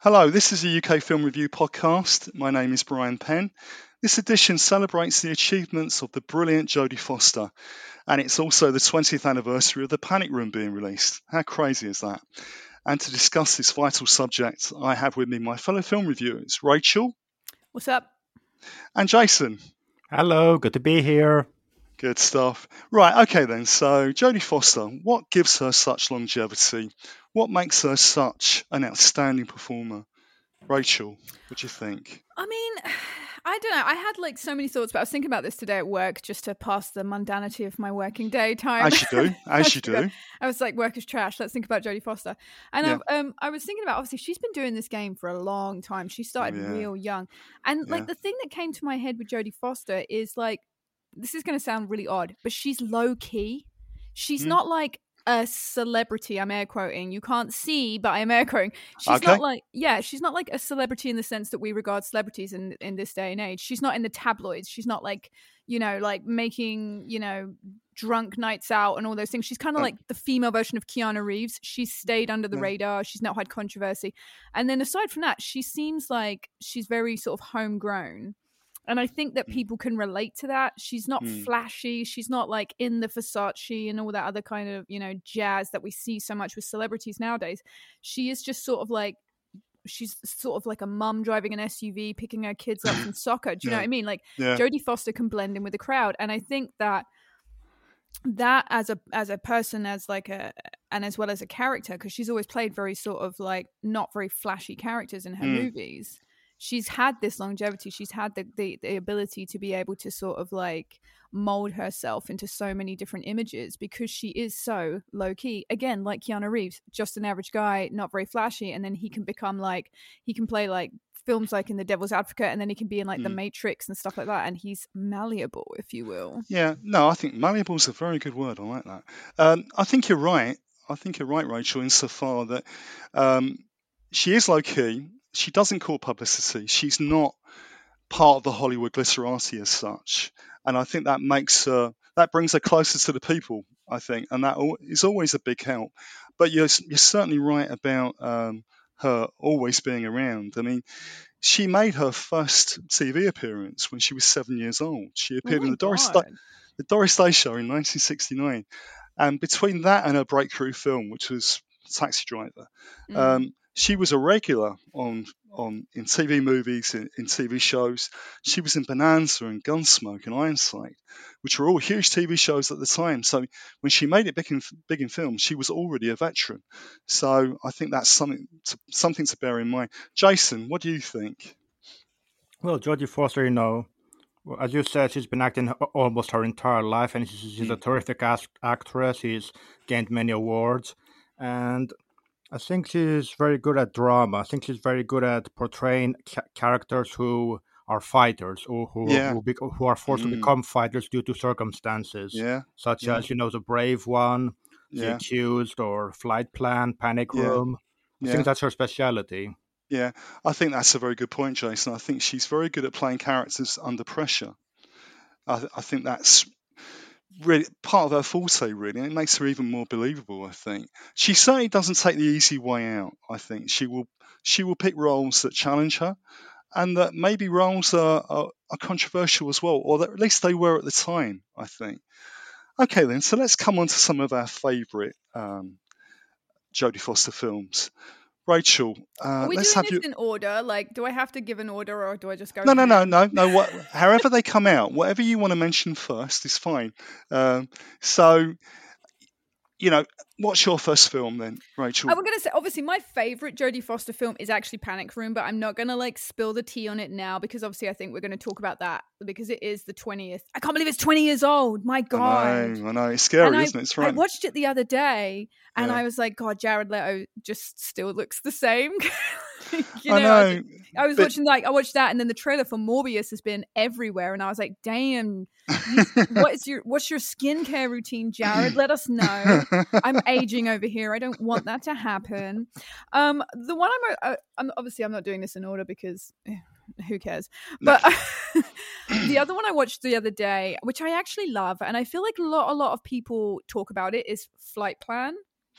Hello, this is a UK Film Review podcast. My name is Brian Penn. This edition celebrates the achievements of the brilliant Jodie Foster, and it's also the 20th anniversary of The Panic Room being released. How crazy is that? And to discuss this vital subject, I have with me my fellow film reviewers, Rachel. What's up? And Jason. Hello, good to be here. Good stuff. Right, okay then. So, Jodie Foster, what gives her such longevity? What makes her such an outstanding performer? Rachel, what do you think? I mean, I don't know. I had like so many thoughts, but I was thinking about this today at work just to pass the mundanity of my working day time. As you do, as you do. I was like, work is trash. Let's think about Jodie Foster. And yeah. um, I was thinking about obviously she's been doing this game for a long time. She started yeah. real young, and yeah. like the thing that came to my head with Jodie Foster is like this is going to sound really odd, but she's low key. She's mm. not like a celebrity. I'm air quoting. You can't see, but I'm air quoting. She's okay. not like yeah, she's not like a celebrity in the sense that we regard celebrities in in this day and age. She's not in the tabloids. She's not like you know like making you know drunk nights out and all those things. She's kind of oh. like the female version of Keanu Reeves. She's stayed under the yeah. radar. She's not had controversy. And then aside from that, she seems like she's very sort of homegrown and I think that mm. people can relate to that. She's not mm. flashy. She's not like in the Versace and all that other kind of, you know, jazz that we see so much with celebrities nowadays. She is just sort of like she's sort of like a mum driving an SUV, picking her kids up from soccer. Do you yeah. know what I mean? Like yeah. Jodie Foster can blend in with the crowd, and I think that that as a as a person, as like a and as well as a character, because she's always played very sort of like not very flashy characters in her mm. movies she's had this longevity she's had the, the, the ability to be able to sort of like mold herself into so many different images because she is so low key again like keanu reeves just an average guy not very flashy and then he can become like he can play like films like in the devil's advocate and then he can be in like mm. the matrix and stuff like that and he's malleable if you will. Yeah no i think malleable is a very good word i like that. Um, i think you're right i think you're right rachel insofar that um, she is low key she doesn't call publicity. She's not part of the Hollywood glitterati as such, and I think that makes her that brings her closer to the people. I think, and that is always a big help. But you're you're certainly right about um, her always being around. I mean, she made her first TV appearance when she was seven years old. She oh appeared oh in the Doris Day, the Doris Day Show in 1969, and between that and her breakthrough film, which was Taxi Driver, mm. um, she was a regular on on in TV movies, in, in, TV shows. She was in Bonanza and Gunsmoke and Ironside, which were all huge TV shows at the time. So when she made it big in big in film, she was already a veteran. So I think that's something to, something to bear in mind. Jason, what do you think? Well, Jodie Foster, you know, as you said, she's been acting almost her entire life, and she's, she's a hmm. terrific actress. She's gained many awards, and I think she's very good at drama. I think she's very good at portraying ca- characters who are fighters or who yeah. who, be, who, are forced mm. to become fighters due to circumstances. Yeah. Such yeah. as you know the brave one, the accused, or flight plan, panic room. I think that's her specialty. Yeah, I think that's a very good point, Jason. I think she's very good at playing characters under pressure. I, I think that's really part of her forte, really. And it makes her even more believable. I think she certainly doesn't take the easy way out. I think she will she will pick roles that challenge her, and that maybe roles are, are, are controversial as well, or that at least they were at the time. I think. Okay, then. So let's come on to some of our favourite um, Jodie Foster films. Rachel, uh, Are we let's doing have this you. in order? Like, do I have to give an order, or do I just go? No, no, no, no, no. What, however they come out, whatever you want to mention first is fine. Um, so, you know, what's your first film then, Rachel? I'm gonna say obviously my favorite Jodie Foster film is actually Panic Room, but I'm not gonna like spill the tea on it now because obviously I think we're gonna talk about that because it is the 20th. I can't believe it's 20 years old. My God, I know, I know. it's scary, I, isn't it? It's right. I watched it the other day and yeah. I was like, God, Jared Leto just still looks the same. you know, I know. I, I was but... watching like I watched that, and then the trailer for Morbius has been everywhere, and I was like, "Damn, what's your what's your skincare routine, Jared? Let us know. I'm aging over here. I don't want that to happen." Um, the one I'm, uh, I'm obviously I'm not doing this in order because. Eh, who cares? But the other one I watched the other day, which I actually love, and I feel like a lot, a lot of people talk about it, is Flight Plan.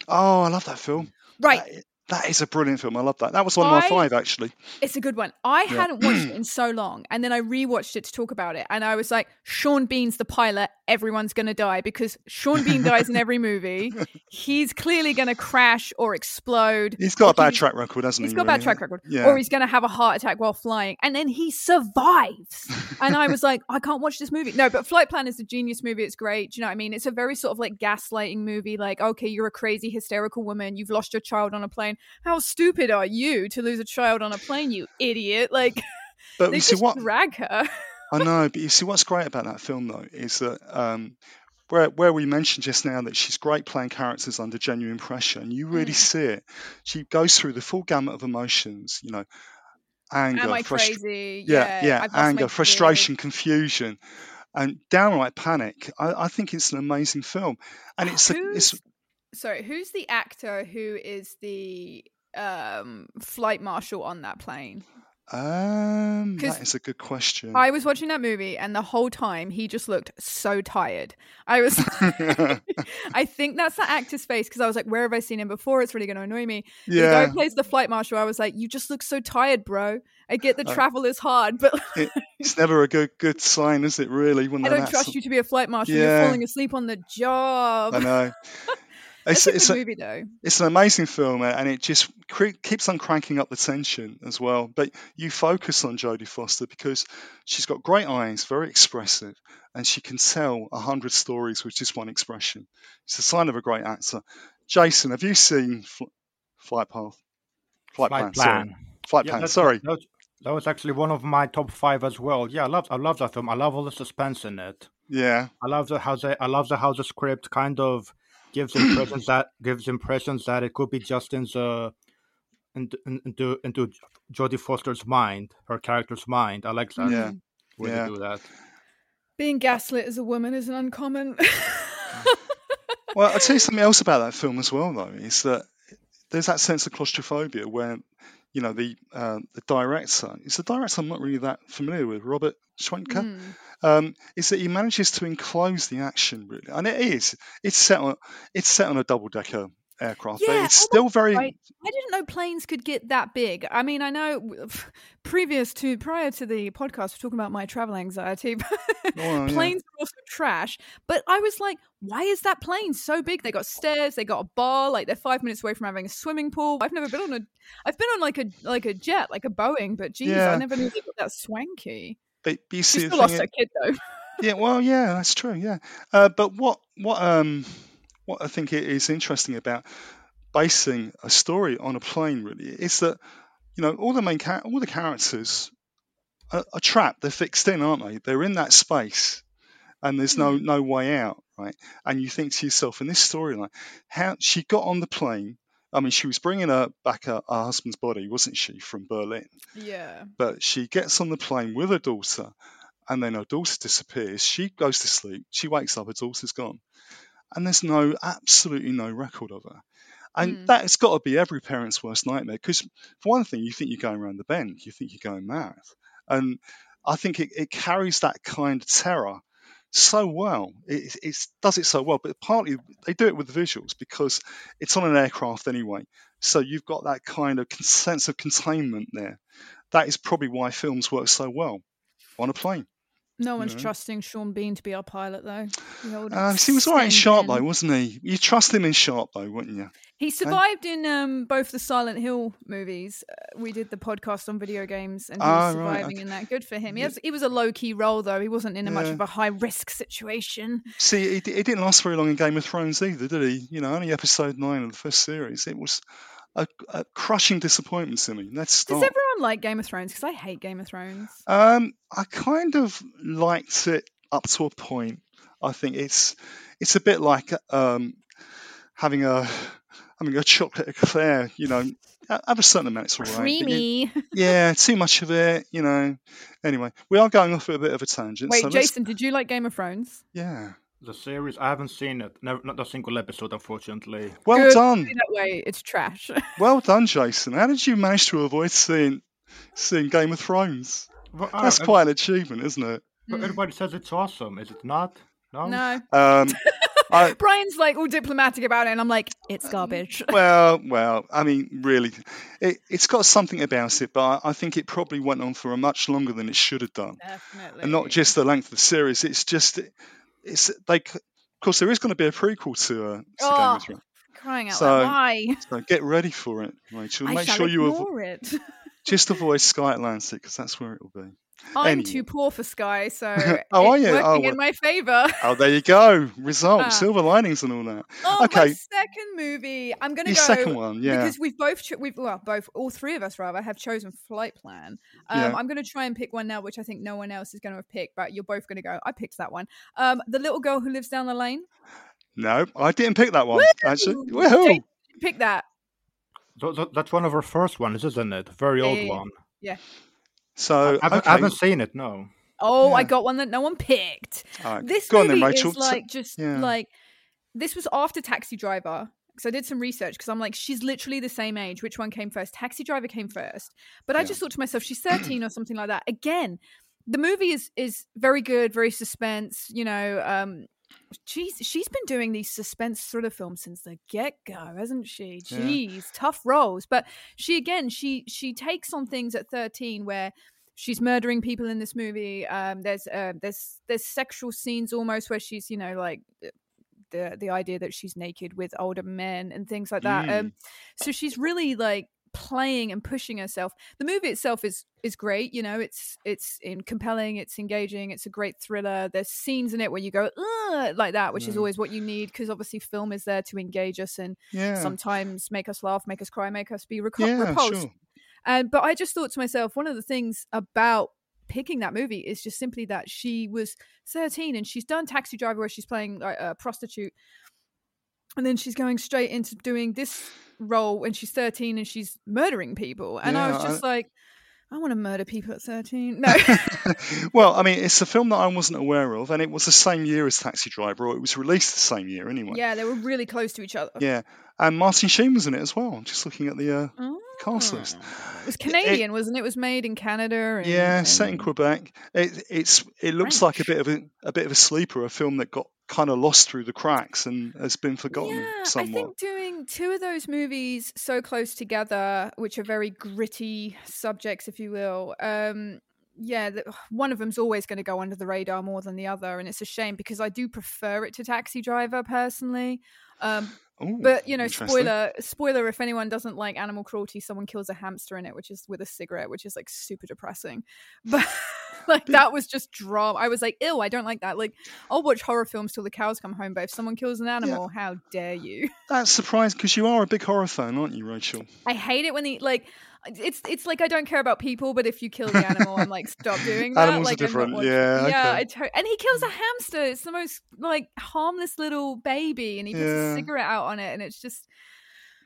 Oh, I love that film. Right. That is a brilliant film. I love that. That was one of my five, actually. It's a good one. I yeah. hadn't watched it in so long, and then I rewatched it to talk about it, and I was like, Sean Bean's the pilot. Everyone's going to die because Sean Bean dies in every movie. He's clearly going to crash or explode. He's got a bad track record, hasn't he's he? He's got a bad track record. Yeah. Or he's going to have a heart attack while flying, and then he survives. and I was like, I can't watch this movie. No, but Flight Plan is a genius movie. It's great. Do you know what I mean? It's a very sort of like gaslighting movie. Like, okay, you're a crazy, hysterical woman. You've lost your child on a plane. How stupid are you to lose a child on a plane, you idiot? Like, but they just what, drag her. I know, but you see what's great about that film though is that um, where where we mentioned just now that she's great playing characters under genuine pressure, and you really mm. see it. She goes through the full gamut of emotions. You know, anger, Am I crazy? Yeah, yeah, yeah anger, frustration, confusion, and downright panic. I, I, think it's an amazing film, and it's, a, it's sorry, who's the actor who is the um, flight marshal on that plane? Um, that is a good question. I was watching that movie, and the whole time he just looked so tired. I was, I think that's the actor's face because I was like, "Where have I seen him before?" It's really going to annoy me. Yeah. The guy who plays the flight marshal, I was like, "You just look so tired, bro." I get the uh, travel is hard, but it, it's never a good good sign, is it? Really, when I don't trust you to be a flight marshal. Yeah. You're falling asleep on the job. I know. It's, it's, a it's a, movie though. It's an amazing film, and it just cre- keeps on cranking up the tension as well. But you focus on Jodie Foster because she's got great eyes, very expressive, and she can tell a hundred stories with just one expression. It's a sign of a great actor. Jason, have you seen Fl- Flight Path? Flight, Flight Plan. Plan. Sorry. Flight yeah, Plan. Sorry. That was, that was actually one of my top five as well. Yeah, I love I love that film. I love all the suspense in it. Yeah. I love the how they I love the how the script kind of gives impressions that gives impressions that it could be Justin's uh into into into Jodie Foster's mind, her character's mind. I like that. Yeah, way yeah. to do that. Being gaslit as a woman is an uncommon. well, I'll tell you something else about that film as well, though, is that there's that sense of claustrophobia where you know the uh, the director is the director I'm not really that familiar with, Robert Schwentke. Mm um, is that he manages to enclose the action really, and it is. It's set on it's set on a double decker aircraft. Yeah, it's still very. Right. I didn't know planes could get that big. I mean, I know previous to prior to the podcast, we're talking about my travel anxiety. oh, planes yeah. are also trash, but I was like, why is that plane so big? They got stairs, they got a bar, like they're five minutes away from having a swimming pool. I've never been on a, I've been on like a like a jet, like a Boeing, but geez, yeah. I never knew they got that swanky. But, but you see, still lost it, kid though. yeah, well, yeah, that's true. Yeah, uh, but what what um what I think is interesting about basing a story on a plane really is that you know all the main all the characters are, a trap. They're fixed in, aren't they? They're in that space, and there's no Mm. no way out, right? And you think to yourself in this storyline, how she got on the plane. I mean, she was bringing her back her, her husband's body, wasn't she, from Berlin? Yeah. But she gets on the plane with her daughter, and then her daughter disappears. She goes to sleep. She wakes up, her daughter's gone, and there's no absolutely no record of her. And Mm. that's got to be every parent's worst nightmare. Because for one thing, you think you're going around the bend, you think you're going mad, and I think it, it carries that kind of terror so well. It, it does it so well, but partly they do it with the visuals because it's on an aircraft anyway. So you've got that kind of sense of containment there. That is probably why films work so well on a plane. No one's trusting Sean Bean to be our pilot, though. Uh, he was all right in Sharpe though, wasn't he? You trust him in Sharpe though, wouldn't you? He survived in um, both the Silent Hill movies. Uh, we did the podcast on video games, and he Ah, was right, surviving okay. in that. Good for him. He, Yeah. has, he was a low key role, though. He wasn't in a much of a high risk situation. See, he didn't last very long in Game of Thrones either, did he? You know, only episode nine of the first series. It was a, a crushing disappointment to me. Let's Does start. everyone like Game of Thrones? Because I hate Game of Thrones. Um, I kind of liked it up to a point. I think it's it's a bit like um, having a having a chocolate eclair. You know, Ha- have a certain amount, it's all right. but you- Creamy. yeah, too much of it. You know. Anyway, we are going off a bit of a tangent. Wait, so let's- Jason, did you like Game of Thrones? Yeah. The series, I haven't seen it. Never, not a single episode, unfortunately. Well Good. done. That way, it's trash. Well done, Jason. How did you manage to avoid seeing seeing Game of Thrones? Well, uh, That's uh, quite an achievement, isn't it? but Everybody says it's awesome. Is it not? No. no. Um, I, Brian's like all diplomatic about it, and I'm like, it's garbage. well, well, I mean, really, it, it's got something about it, but I, I think it probably went on for a much longer than it should have done, Definitely. and not just the length of the series. It's just, it's c- Of course, there is going to be a prequel to, uh, to Game Oh, of Thrones, crying out So, loud. Why? so get ready for it, Rachel. I Make shall sure you avo- ignore it. just avoid Sky Atlantic because that's where it will be. I'm Anyway. too poor for Sky, so Oh, are you? working Oh, in my favour. Oh, there you go. Result, Ah. silver linings and all that. Oh, my okay, second movie. I'm gonna go second one, yeah. because we've both cho- we've well both all three of us rather have chosen Flight Plan. Um, Yeah. I'm gonna try and pick one now, which I think no one else is gonna have picked, but you're both gonna go. I picked that one. Um, the little girl who lives down the lane. No, I didn't pick that one. Actually, Woo! Woohoo! Jake, Pick that. Th- th- that's one of our first ones, isn't it? Very Yeah, old yeah, yeah. One. So I, haven't, okay. I haven't seen it. No. Oh, I got one that no one picked. All right, This go on movie then, Rachel. is like just yeah. like this was after Taxi Driver because I did some research because I'm like she's literally the same age. Which one came first? Taxi Driver came first, but I just thought to myself she's 13 or something like that. Again, the movie is is very good, very suspense. You know, um, she's she's been doing these suspense thriller films since the get go, hasn't she? Yeah. Jeez, tough roles. But she again, she she takes on things at 13 where she's murdering people in this movie. Um, there's uh, there's there's sexual scenes almost where she's you know like the the idea that she's naked with older men and things like that. Um, so she's really like playing and pushing herself. The movie itself is is great. You know, it's it's in compelling, it's engaging, it's a great thriller. There's scenes in it where you go like that, which is always what you need because obviously film is there to engage us and yeah, sometimes make us laugh, make us cry, make us be reco- yeah, repulsed. sure. And but I just thought to myself, one of the things about picking that movie is just simply that she was 13 and she's done Taxi Driver where she's playing like, a prostitute, and then she's going straight into doing this role when she's 13 and she's murdering people. And I was just I- like, I want to murder people at 13. No. well, I mean, it's a film that I wasn't aware of, and it was the same year as Taxi Driver, or it was released the same year anyway. yeah, they were really close to each other. Yeah, and Martin Sheen was in it as well. I'm just looking at the uh, cast list. It was Canadian, wasn't it? It was made in Canada. And, Yeah, set in Quebec. It, it's it looks like a bit of a, a bit of a sleeper, a film that got kind of lost through the cracks and has been forgotten Yeah, I somewhat. think doing two of those movies so close together, which are very gritty subjects, if you will. Um, yeah, one of them's always going to go under the radar more than the other, and it's a shame because I do prefer it to Taxi Driver personally. Um, Ooh, but you know, spoiler, spoiler. If anyone doesn't like animal cruelty, someone kills a hamster in it, which is with a cigarette, which is like super depressing. But like that was just drama. I was like, ew, I don't like that. Like, I'll watch horror films till the cows come home, but if someone kills an animal, yeah. how dare you? That's surprising because you are a big horror fan, aren't you, Rachel? I hate it when the like. It's it's like I don't care about people, but if you kill the animal, I'm like stop doing that. Animals like, are different, yeah. Yeah, okay. to- and he kills a hamster. It's the most like harmless little baby, and he puts Yeah. a cigarette out on it, and it's just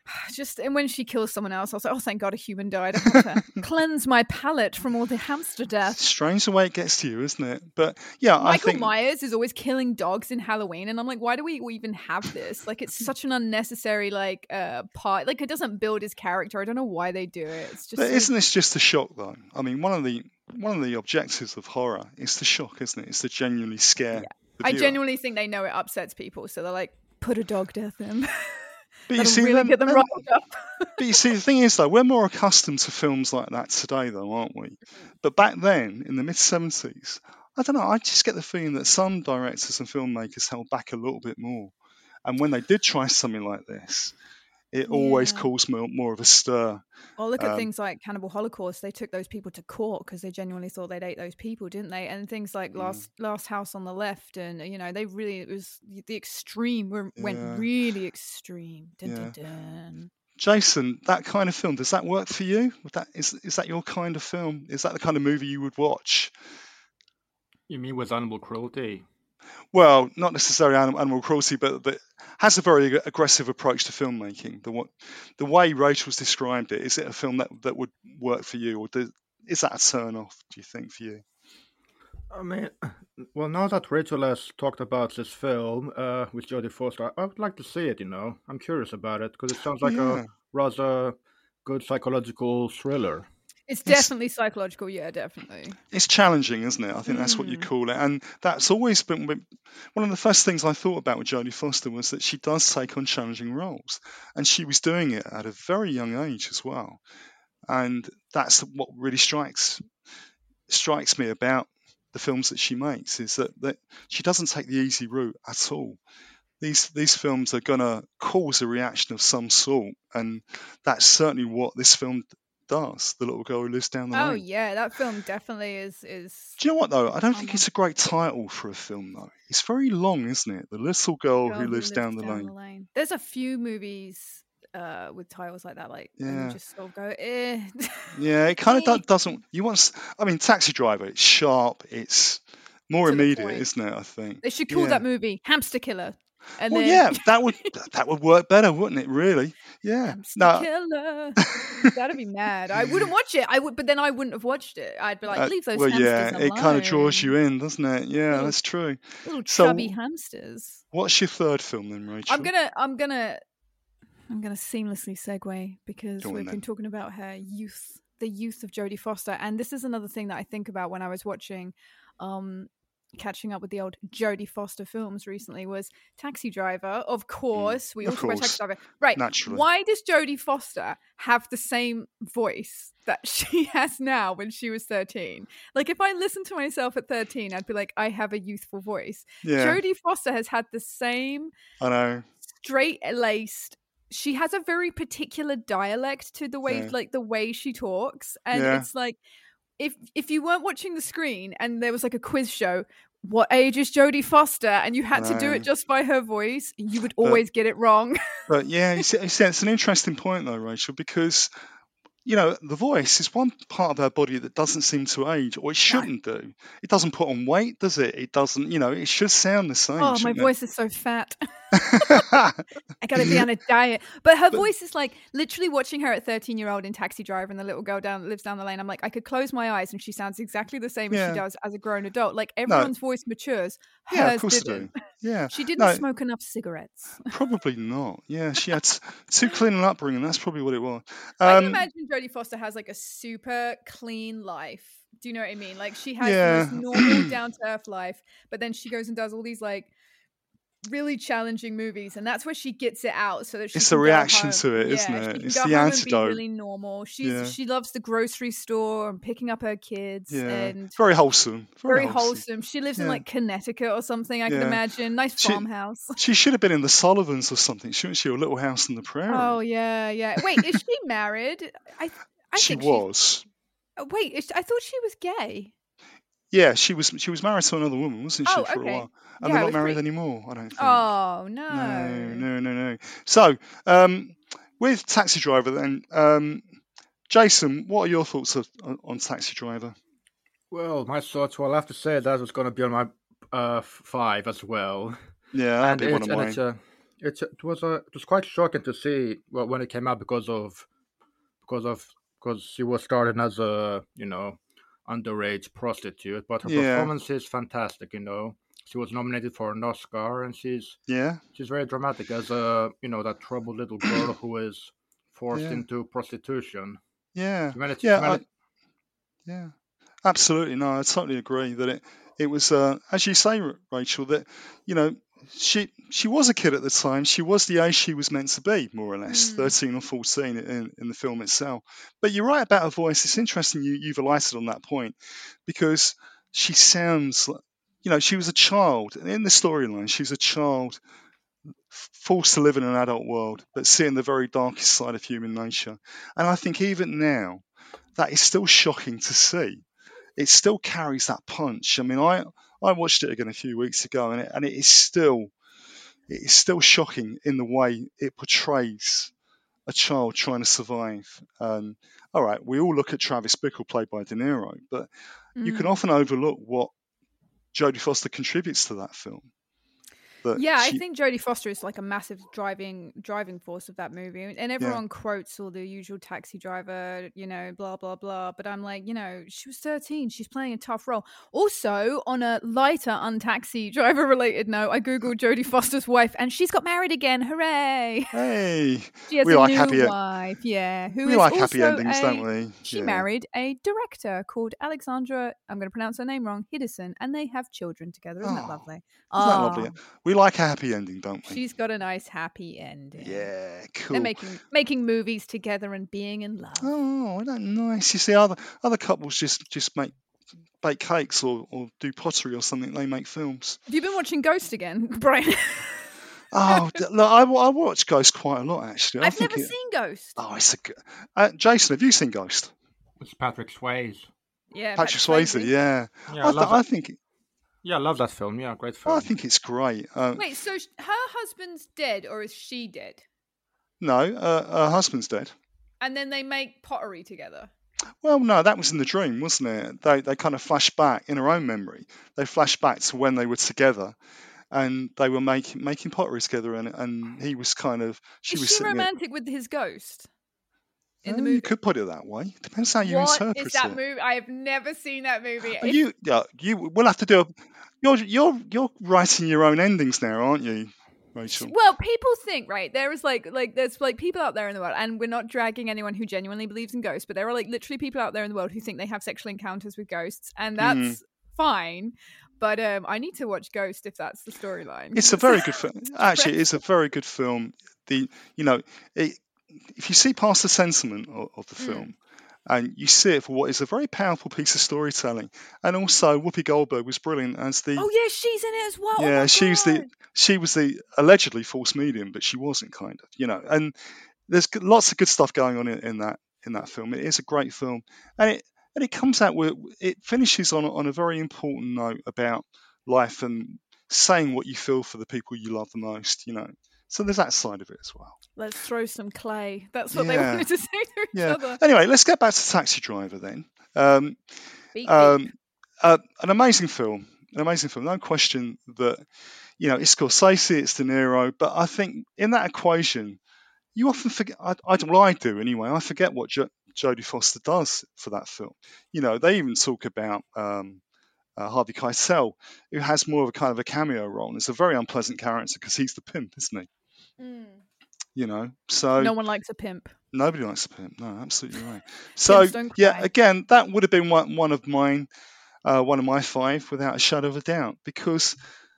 just and when she kills someone else, I was like, oh, thank God, a human died. I to cleanse my palate from all the hamster death. Strange the way it gets to you, isn't it? But yeah, I Michael think Myers is always killing dogs in Halloween, and I'm like, why do we even have this? Like, it's such an unnecessary like uh part. Like, it doesn't build his character. I don't know why they do it. It's just But isn't this just a shock, though? I mean, one of the one of the objectives of horror is the shock, isn't it? It's to genuinely scare. the I genuinely think they know it upsets people, so they're like, put a dog death in. But you see, really them- get them them- up. but you see, the thing is, though, we're more accustomed to films like that today, though, aren't we? But back then, in the mid '70s, I don't know. I just get the feeling that some directors and filmmakers held back a little bit more, and when they did try something like this, it always Yeah. caused more, more of a stir. Well, look at Um, things like Cannibal Holocaust. They took those people to court because they genuinely thought they'd ate those people, didn't they? And things like Last Last House on the Left, and you know, they really it was the extreme were, went Yeah. really extreme. Dun, Yeah. dun, dun. Jason, that kind of film does that work for you? Would that is is that your kind of film? Is that the kind of movie you would watch? You mean with animal cruelty? Well, not necessarily animal, animal cruelty, but but has a very aggressive approach to filmmaking. The the way Rachel's described it, is it a film that, that would work for you, or do, is that a turn off? Do you think for you? I mean, well, now that Rachel has talked about this film uh, with Jodie Foster, I would like to see it. You know, I'm curious about it because it sounds like Yeah. a rather good psychological thriller. It's It's- definitely psychological. Yeah, definitely. It's challenging, isn't it? I think that's what you Mm. call it, and that's always been one of the first things I thought about with Jodie Foster was that she does take on challenging roles, and she was doing it at a very young age as well, and that's what really strikes strikes me about the films that she makes is that, that she doesn't take the easy route at all. These these films are gonna cause a reaction of some sort, and that's certainly what this film does. The little girl who lives down the Oh lane. yeah, that film definitely is is. Do you know what though? I don't think it's a great title for a film though. It's very long, isn't it? The little girl, Girl who lives down, the, lane. There's a few movies uh, with titles like that, like Yeah. you just sort of go, eh. Yeah, it kind of do- doesn't. You want? s- I mean, Taxi Driver. It's sharp. It's more To immediate, isn't it? I think. They should call Yeah. that movie Hamster Killer. And well, then yeah, that would that would work better, wouldn't it? Really? Yeah. No. Killer. That'd be mad. I wouldn't watch it. I would, but then I wouldn't have watched it. I'd be like, uh, leave those well, hamsters yeah, alone. it kind of draws you in, doesn't it? Yeah, Little- that's true. Little So- chubby hamsters. What's your third film then, Rachel? I'm gonna, I'm gonna, I'm gonna seamlessly segue because we've then. been talking about her youth, the youth of Jodie Foster, and this is another thing that I think about when I was watching, um, catching up with the old Jodie Foster films recently. Was Taxi Driver, of course. we Mm, of all talk about. Taxi Driver, right? Naturally. Why does Jodie Foster have the same voice that she has now when she was 13? Like, if I listened to myself at 13, I'd be like, I have a youthful voice. Yeah, Jodie Foster has had the same I know. straight laced she has a very particular dialect to the way Yeah. like the way she talks and Yeah. it's like if if you weren't watching the screen and there was like a quiz show what age is Jodie Foster and you had to do it just by her voice you would always get it wrong But yeah, you see, you see, it's an interesting point though, Rachel, because you know the voice is one part of our body that doesn't seem to age, or it shouldn't do. It doesn't put on weight, does it? It doesn't. You know, it should sound the same. oh my voice is so fat I gotta be on a diet. But her voice is like literally watching her at 13 year old in Taxi Driver and the little girl down lives down the lane. I'm like, I could close my eyes and she sounds exactly the same as she does as a grown adult. Like everyone's voice matures. Hers yeah, of course didn't. Yeah, She didn't No, smoke enough cigarettes. Probably not. Yeah, she had too clean an upbringing. That's probably what it was. I can Um, imagine Jodie Foster has like a super clean life. Do you know what I mean? Like she has Yeah. most normal, down to earth life, but then she goes and does all these like really challenging movies, and that's where she gets it out so that she It's go reaction to it, yeah, isn't she it? It's the antidote. Really normal. She's Yeah. she loves the grocery store and picking up her kids yeah, and very wholesome. Very, very wholesome. She lives in like Connecticut or something. I can imagine nice She- farmhouse. She should have been in the Sullivans or something, shouldn't she? Or Little House in the Prairie. Oh yeah, yeah. Wait, is she married? I I she was. She, wait, I thought she was gay. Yeah, she was she was married to another woman, wasn't she, Oh, for a while? And Yeah, they're not married pretty. anymore, I don't think. Oh No, no. no, no, no. So, um, with Taxi Driver, then, um, Jason, what are your thoughts of, on, on Taxi Driver? Well, my thoughts. Well, I have to say that was going to be on my uh, five as well. Yeah, that'd and be one of and it's mine. a, it's a, it was a, it was quite shocking to see well, when it came out because of because of because she was starting as a you know underage prostitute, but her Yeah. performance is fantastic. You know, she was nominated for an Oscar, and she's Yeah, she's very dramatic as a you know that troubled little girl who is forced Yeah. into prostitution. yeah, managed, yeah, I, yeah. Absolutely, no, I totally agree that it it was uh, as you say, Rachel, that you know she she was a kid at the time. She was the age she was meant to be, more or less, Mm. thirteen or fourteen in, in the film itself. But you're right about her voice. It's interesting you you've alighted on that point because she sounds, you know, she was a child in the storyline. She was a child forced to live in an adult world, but seeing the very darkest side of human nature. And I think even now, that is still shocking to see. It still carries that punch. I mean, I I watched it again a few weeks ago, and it, and it is still it is still shocking in the way it portrays a child trying to survive. Um, all right, we all look at Travis Bickle played by De Niro, but you can Mm. often overlook what Jodie Foster contributes to that film. That Yeah, I think Jodie Foster is like a massive driving driving force of that movie, and everyone quotes all the usual taxi driver, you know, blah blah blah. But I'm like, you know, she was 13, she's playing a tough role. Also, on a lighter, untaxi driver related note, I googled Jodie Foster's wife, and she's got married again. Hooray! Hey, She has we a like new happy. wife, yeah. Who We is like happy endings, a- don't we? She Yeah. married a director called Alexandra. I'm going to pronounce her name wrong. Hiddison, and they have children together. Isn't that Oh, lovely? Isn't that lovely? Oh, We like a happy ending, don't we? She's got a nice happy ending. Yeah, cool. They're making making movies together and being in love. Oh, isn't that nice? You see, other other couples just just make bake cakes or, or do pottery or something. They make films. Have you been watching Ghost again, Brian? Oh, look, I, I watch Ghost quite a lot actually. I I've think never it- seen Ghost. Oh, it's a good. Uh, Jason, have you seen Ghost? it's Patrick Swayze. yeah, Patrick Swayze, yeah. Yeah, I, I, th- I that. think Yeah, I love that film. Yeah, great film. I think it's great. Uh, Wait, so her husband's dead, or is she dead? no, uh, her husband's dead. And then they make pottery together. Well, no, that was in the dream, wasn't it? They they kind of flash back in her own memory. They flash back to when they were together, and they were making making pottery together, and and he was kind of she is was she sitting. at- romantic with his ghost in the movie? You could put it that way. Depends how you What interpret is that it. movie? I have never seen that movie. Are you yeah, you we'll have to do a. You're you're you're writing your own endings now, aren't you, Rachel? Well, people think right there is like like there's like people out there in the world, and we're not dragging anyone who genuinely believes in ghosts, but there are like literally people out there in the world who think they have sexual encounters with ghosts, and that's Mm. fine. But um, I need to watch Ghost if that's the storyline. It's a very good film. Actually, it's a very good film. The you know, it, if you see past the sentiment of, of the Mm. film, and you see it for what is a very powerful piece of storytelling, and also Whoopi Goldberg was brilliant as the Oh yeah, she's in it as well. Oh yeah my she was the she was the allegedly false medium, but she wasn't kind of you know. And there's lots of good stuff going on in, in that in that film. It is a great film, and it and it comes out with it finishes on on a very important note about life and saying what you feel for the people you love the most. You know, so there's that side of it as well. Let's throw some clay. That's what they wanted to say to each Yeah. other. Anyway, let's get back to Taxi Driver then. Um, Beep, beep. um, uh, an amazing film, an amazing film. No question that you know it's Scorsese, it's De Niro, but I think in that equation, you often forget. I, I well, I do anyway. I forget what jo- Jodie Foster does for that film. You know, they even talk about. Um, uh, Harvey Keitel, who has more of a kind of a cameo role, and it's a very unpleasant character because he's the pimp, isn't he? Mm. You know, so no one likes a pimp. Nobody likes a pimp. No, absolutely right. So yeah, again, that would have been one, one of mine, uh, one of my five, without a shadow of a doubt, because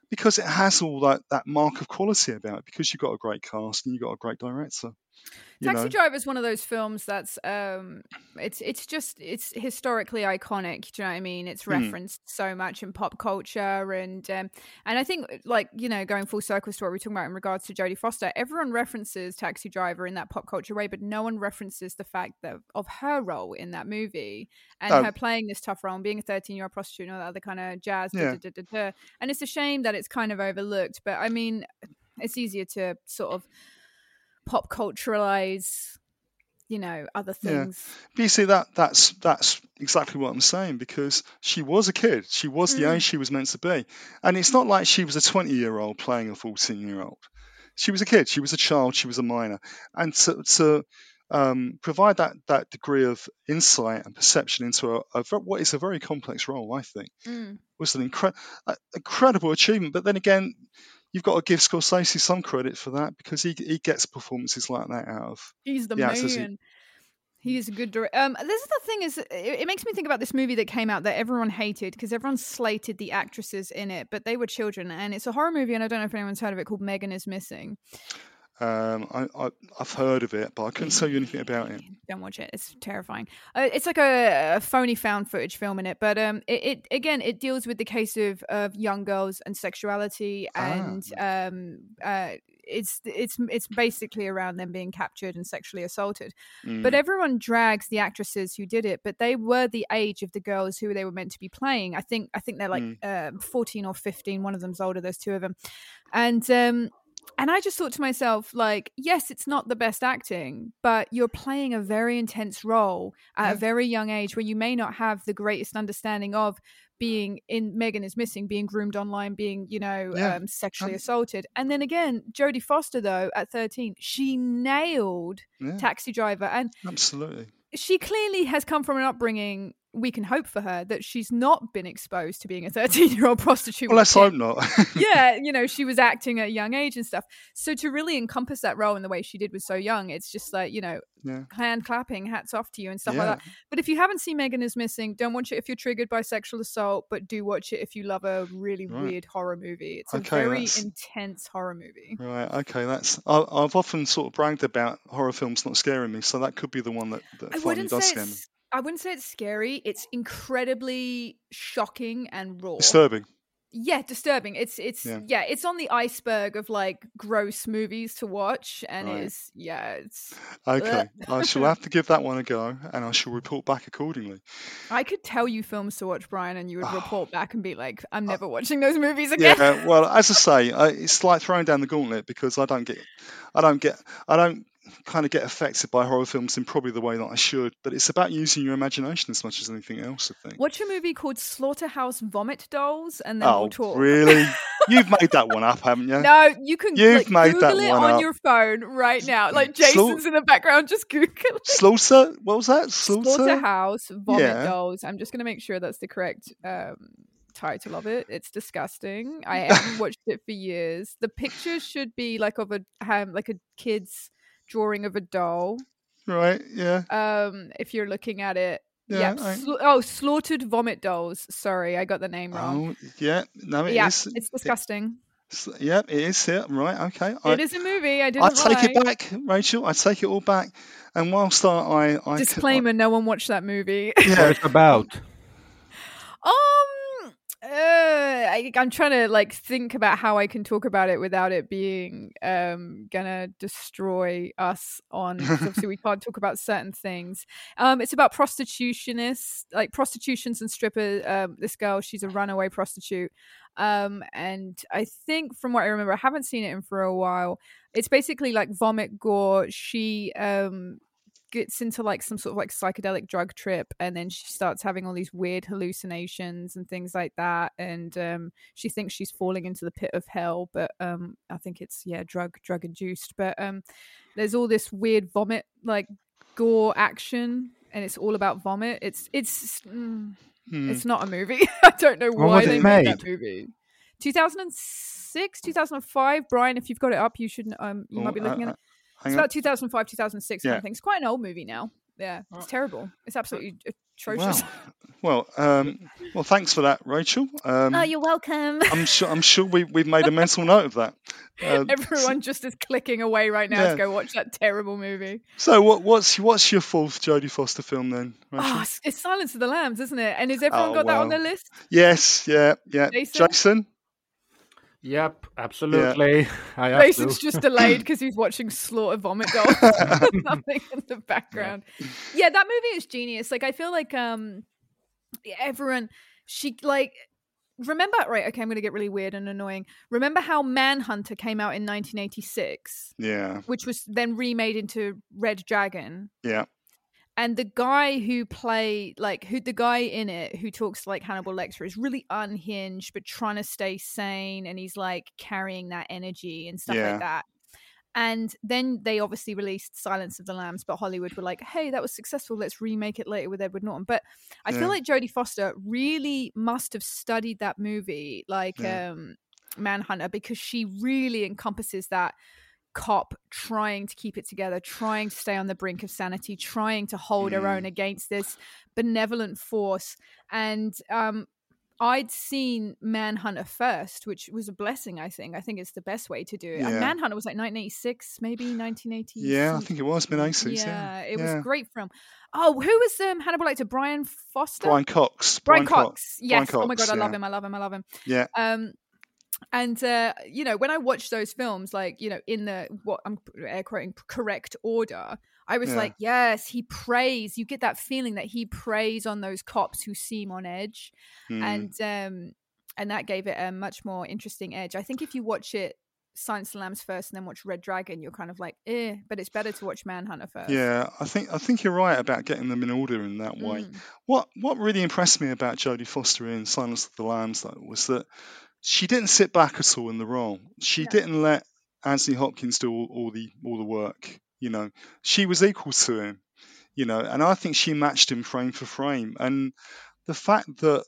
because it has all that that mark of quality about it. Because you've got a great cast and you've got a great director. Taxi? Driver is one of those films that's um, it's it's just it's historically iconic. Do you know what I mean? It's Hmm. referenced so much in pop culture, and um, and I think like you know going full circle to what we're talking about in regards to Jodie Foster, everyone references Taxi Driver in that pop culture way, but no one references the fact that of her role in that movie and Oh. her playing this tough role and being a thirteen year old prostitute and all that other kind of jazz. Yeah. da, da, da, da. And it's a shame that it's kind of overlooked, but I mean, it's easier to sort of pop culturalize you know other Yeah. things But you see that that's that's exactly what I'm saying because she was a kid. She was the Mm. age she was meant to be, and it's not like she was a 20 year old playing a 14 year old. She was a kid. She was a child. She was a minor, and to to um, provide that that degree of insight and perception into a, a what is a very complex role, I think, Mm. was an incre- incredible achievement. But then again, you've got to give Scorsese some credit for that because he he gets performances like that out of he's the Yeah, so he- man. He's a good director um this is the thing is it, it makes me think about this movie that came out that everyone hated because everyone slated the actresses in it but they were children and it's a horror movie and i don't know if anyone's heard of it called megan is missing Um, I, I I've heard of it, but I couldn't tell you anything about it. Don't watch it; it's terrifying. Uh, it's like a, a phony found footage film in it, but um, it, it again it deals with the case of of young girls and sexuality, Ah. and um, uh, it's it's it's basically around them being captured and sexually assaulted. But Mm. everyone drags the actresses who did it, but they were the age of the girls who they were meant to be playing. I think I think they're like Mm. um, fourteen or fifteen. One of them's older. There's two of them, and um, and I just thought to myself, like, yes, it's not the best acting, but you're playing a very intense role at a very young age where you may not have the greatest understanding of being in Megan is missing, being groomed online, being, you know, Yeah. um, sexually Um, assaulted. And then again, Jodie Foster, though, at 13, she nailed Yeah, Taxi Driver. And absolutely. she clearly has come from an upbringing we can hope for her that she's not been exposed to being a 13 year old prostitute. Well, let's hope not. yeah, you know, she was acting at a young age and stuff. So to really encompass that role in the way she did was so young, it's just like, you know, yeah. hand clapping, hats off to you and stuff Yeah. like that. But if you haven't seen Megan is Missing, don't watch it if you're triggered by sexual assault, but do watch it if you love a really Right. weird horror movie. It's Okay, a very that's- intense horror movie. Right. Okay. That's. I, I've often sort of bragged about horror films not scaring me, so that could be the one that, that I wouldn't does say scare me. I wouldn't say it's scary. It's incredibly shocking and raw. Disturbing. yeah disturbing it's it's Yeah. yeah. it's on the iceberg of like gross movies to watch and Right. it's yeah it's Okay. I shall have to give that one a go, and I shall report back accordingly. i could tell you films to watch brian and you would Oh. report back and be like i'm ah. never watching those movies again Yeah. Well, as I say, I, it's like throwing down the gauntlet because I don't get, I don't get, I don't kind of get affected by horror films in probably the way that I should. But it's about using your imagination as much as anything else. I think. watch a movie called slaughterhouse vomit dolls and then Oh, we'll talk really? You've made that one up, haven't you? no you can You've like, made google that it one on up. your phone right now like jason's in the background just google it Slaughter? What was that? Slaughter? Slaughterhouse Vomit Yeah. Dolls. I'm just going to make sure that's the correct um, title of it. It's disgusting. I haven't watched it for years. The picture should be like of a um, like a kid's drawing of a doll. Right. Yeah. Um, if you're looking at it. Yeah. Yeah. I- sla- oh, slaughtered vomit dolls. Sorry, I got the name wrong. Oh, yeah. No, it yeah, is. it's disgusting. It's- yeah, it is. Yeah. Right. Okay. it is a movie. I I didn't I take lie. it back, Rachel. I take it all back. And whilst I, I, I c- Disclaimer: No one watched that movie. yeah, it's about? Um, uh, I, I'm trying to like think about how I can talk about it without it being um gonna destroy us On obviously, we can't talk about certain things. Um, it's about prostitutionists, like prostitutions and strippers. Um, this girl, she's a runaway prostitute. Um, and I think from what I remember, I haven't seen it in for a while. It's basically like vomit gore. She um gets into like some sort of like psychedelic drug trip and then she starts having all these weird hallucinations and things like that and um she thinks she's falling into the pit of hell but um i think it's yeah drug drug induced but um there's all this weird vomit like gore action and it's all about vomit. It's it's mm, Hmm. it's not a movie. I don't know When why they it made that movie. 2006 2005 brian if you've got it up you should um you Oh, might be looking uh, at it hang it's on. about 2005, 2006 kind Yeah. of thing. It's quite an old movie now. Yeah, it's terrible. It's absolutely uh, atrocious. Well, well, um, well, thanks for that, Rachel. Um, oh, you're welcome. I'm sure. I'm sure we we've made a mental note of that. Um, Everyone just is clicking away right now yeah. to go watch that terrible movie. So, what, what's what's your fourth Jodie Foster film then? Rachel? Oh, it's Silence of the Lambs, isn't it? And has everyone oh, got well. that on their list? Yes. Yeah. Yeah. Jason. Jason? Yep, absolutely. Yeah. Jason's just delayed because he's watching Slaughter Vomit Dolls. Nothing in the background. Yeah. yeah, that movie is genius. Like, I feel like um, everyone, she like remember right okay i'm going to get really weird and annoying remember how manhunter came out in 1986 yeah which was then remade into red dragon yeah and the guy who play like who the guy in it who talks like Hannibal Lecter is really unhinged but trying to stay sane and he's like carrying that energy and stuff yeah. like that. And then they obviously released Silence of the Lambs, but Hollywood were like, "Hey, that was successful. Let's remake it later with Edward Norton." But I yeah. feel like Jodie Foster really must have studied that movie, like yeah. um, Manhunter, because she really encompasses that cop trying to keep it together, trying to stay on the brink of sanity, trying to hold mm. her own mm. against this benevolent force. And um, I'd seen Manhunter first, which was a blessing, I think. I think it's the best way to do it. Yeah. And Manhunter was like 1986, maybe 1980. Yeah, I think it was mid 80s. Yeah, yeah, it yeah. was great film. Oh, who was um, Hannibal Lecter? Brian Foster? Brian Cox. Brian, Brian Cox. Cox. Yes. Brian Cox, oh my God, I love him. I love him. I love him. Yeah. Um, and uh, you know when i watched those films like you know in the what i'm air quoting correct order i was yeah. like yes he preys you get that feeling that he preys on those cops who seem on edge mm. and um and that gave it a much more interesting edge i think if you watch it Silence of the Lambs first and then watch Red Dragon, you're kind of like, eh, but it's better to watch Manhunter first. Yeah, I think I think you're right about getting them in order in that way. Mm. What what really impressed me about Jodie Foster in Silence of the Lambs though was that she didn't sit back at all in the role. She no. didn't let Anthony Hopkins do all, all, the all the work. You know, she was equal to him. You know, and I think she matched him frame for frame. And the fact that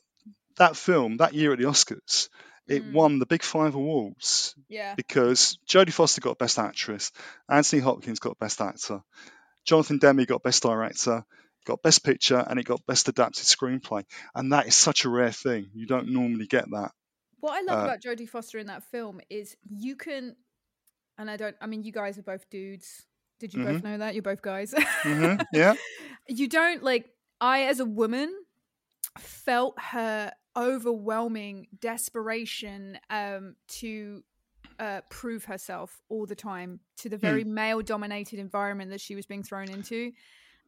that film that year at the Oscars, it mm. won the big five awards. Yeah. Because Jodie Foster got Best Actress, Anthony Hopkins got Best Actor, Jonathan Demme got Best Director, got Best Picture, and it got Best Adapted Screenplay. And that is such a rare thing. You don't normally get that. What I love uh, about Jodie Foster in that film is you can, and I don't. I mean, you guys are both dudes. Did you mm-hmm. both know that you're both guys? mm-hmm. Yeah. You don't like. I, as a woman, felt her overwhelming desperation um, to uh, prove herself all the time to the very mm. male dominated environment that she was being thrown into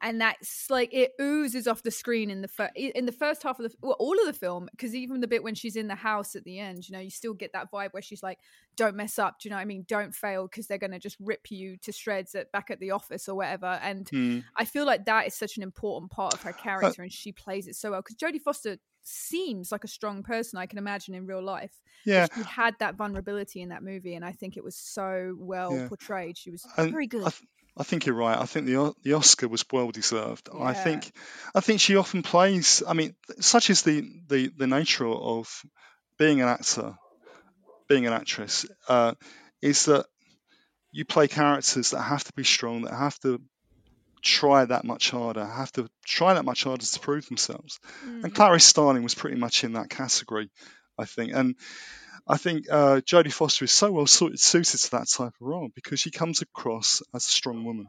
and that's like it oozes off the screen in the fir- in the first half of the well, all of the film because even the bit when she's in the house at the end you know you still get that vibe where she's like don't mess up do you know what i mean don't fail because they're going to just rip you to shreds at back at the office or whatever and mm. i feel like that is such an important part of her character uh, and she plays it so well because jodie foster seems like a strong person I can imagine in real life. Yeah, she had that vulnerability in that movie, and I think it was so well yeah. portrayed. She was and very good. I, think you're right. I think the the Oscar was well deserved. Yeah. I think I think she often plays. I mean, such is the the, the nature of being an actor, being an actress, uh, is that you play characters that have to be strong, that have to try that much harder, have to try that much harder to prove themselves. Mm. And Clarice Starling was pretty much in that category, I think. And I think uh, Jodie Foster is so well suited to that type of role because she comes across as a strong woman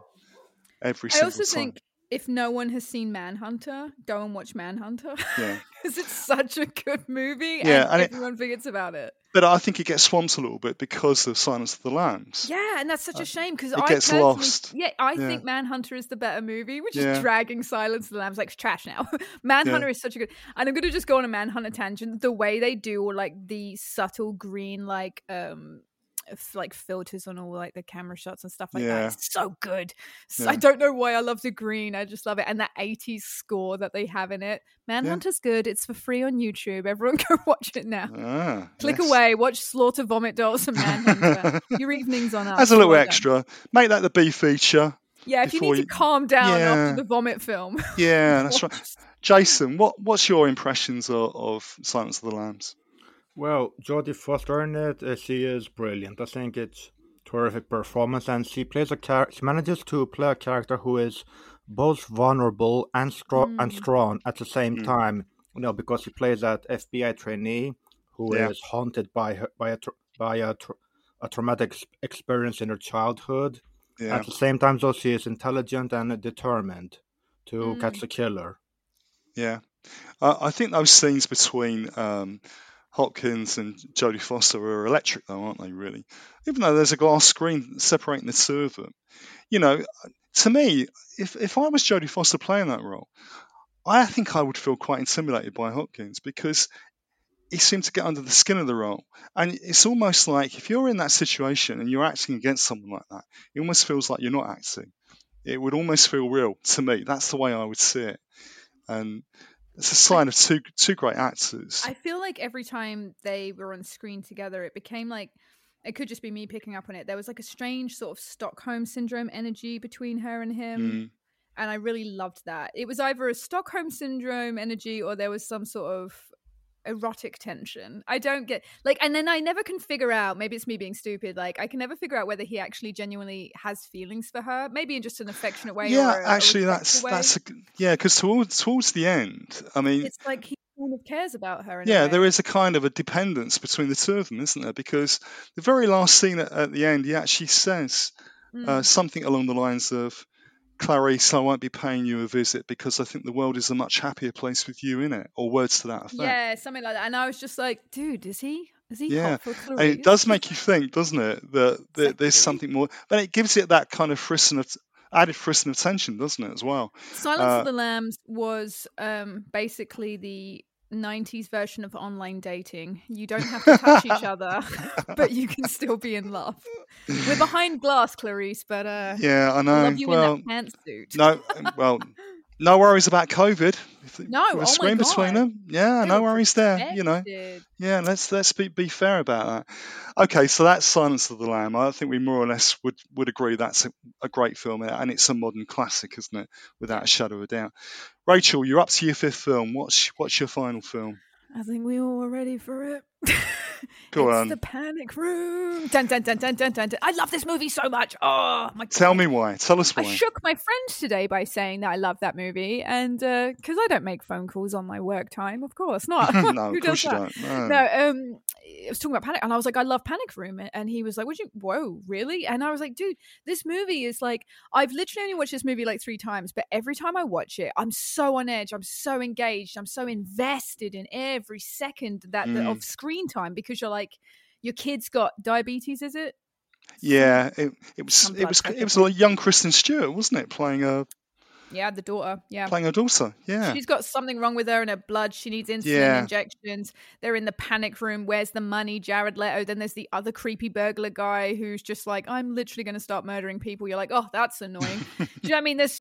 every I single time. I also think if no one has seen Manhunter, go and watch Manhunter. Yeah, because it's such a good movie. Yeah, and, and everyone it, forgets about it. But I think it gets swamped a little bit because of Silence of the Lambs. Yeah, and that's such a uh, shame because it I gets lost. Yeah, I yeah. think Manhunter is the better movie, which yeah. is dragging Silence of the Lambs like trash now. Manhunter yeah. is such a good, and I'm gonna just go on a Manhunter tangent. The way they do all like the subtle green like um like filters on all like the camera shots and stuff like yeah. that. It's so good. So, yeah. I don't know why I love the green. I just love it. And that 80s score that they have in it. Manhunter's yeah. good. It's for free on YouTube. Everyone go watch it now. Ah, Click yes. away, watch Slaughter Vomit Dolls and Manhunter. Your evening's on us. As a little extra. Make that the B feature. Yeah, if you need you... to calm down after the vomit film. Yeah, that's right. Jason, what what's your impressions of, of Silence of the Lambs? Well, Jodie Foster in it, uh, she is brilliant. I think it's terrific performance, and she plays a char- she manages to play a character who is both vulnerable and strong mm. and strong at the same mm. time. You know, because she plays that FBI trainee who yeah. is haunted by her, by a by a, tra- a traumatic experience in her childhood. Yeah. At the same time, though, she is intelligent and determined to mm. catch the killer. Yeah, uh, I think those scenes between um, Hopkins and Jodie Foster are electric, though, aren't they? Really, even though there's a glass screen separating the two of them. You know, to me, if if I was Jodie Foster playing that role, I think I would feel quite intimidated by Hopkins because he seemed to get under the skin of the role. And it's almost like if you're in that situation and you're acting against someone like that, it almost feels like you're not acting. It would almost feel real to me. That's the way I would see it. And it's a sign of two two great actors. I feel like every time they were on screen together, it became like it could just be me picking up on it. There was like a strange sort of Stockholm syndrome energy between her and him. Mm. And I really loved that. It was either a Stockholm syndrome energy or there was some sort of erotic tension. I don't get like, and then I never can figure out. Maybe it's me being stupid. Like, I can never figure out whether he actually genuinely has feelings for her. Maybe in just an affectionate way. Yeah, actually, that's way. that's a, yeah. Because towards towards the end, I mean, it's like he kind of cares about her. yeah, there is a kind of a dependence between the two of them, isn't there? Because the very last scene at, at the end, he actually says mm. uh, something along the lines of Clarice, I won't be paying you a visit because I think the world is a much happier place with you in it, or words to that effect. Yeah, something like that. And I was just like, dude, is he? Is he yeah, it does make you think, doesn't it, that, that exactly. there's something more. But it gives it that kind of frisson of added frisson of tension, doesn't it, as well? Silence uh, of the Lambs was um, basically the 90s version of online dating. You don't have to touch each other, but you can still be in love. We're behind glass, Clarice, but uh, yeah, I know. Love you well, in that pantsuit. no, well, no worries about COVID. No, oh screen between them. Yeah, no worries there. You know. Yeah, let's let's be, be fair about that. Okay, so that's Silence of the Lamb. I think we more or less would, would agree that's a, a great film, and it's a modern classic, isn't it? Without a shadow of a doubt. Rachel, you're up to your fifth film. What's what's your final film? I think we all are ready for it. Go it's on. The Panic Room. Dun, dun, dun, dun, dun, dun, dun. I love this movie so much. Oh my god. Tell me why. Tell us why. I shook my friends today by saying that I love that movie, and because uh, I don't make phone calls on my work time, of course not. no, Who does that? No. no. um, I was talking about Panic, and I was like, I love Panic Room, and he was like, Would you? Whoa, really? And I was like, Dude, this movie is like, I've literally only watched this movie like three times, but every time I watch it, I'm so on edge, I'm so engaged, I'm so invested in every second that mm. the, of screen time because you're like your kid's got diabetes, is it? Yeah, it, it was it was it was a young Kristen Stewart, wasn't it, playing a yeah, the daughter. Yeah. Playing her daughter. Yeah. She's got something wrong with her in her blood. She needs insulin yeah. injections. They're in the panic room. Where's the money? Jared Leto. Then there's the other creepy burglar guy who's just like, I'm literally going to start murdering people. You're like, oh, that's annoying. Do you know what I mean? There's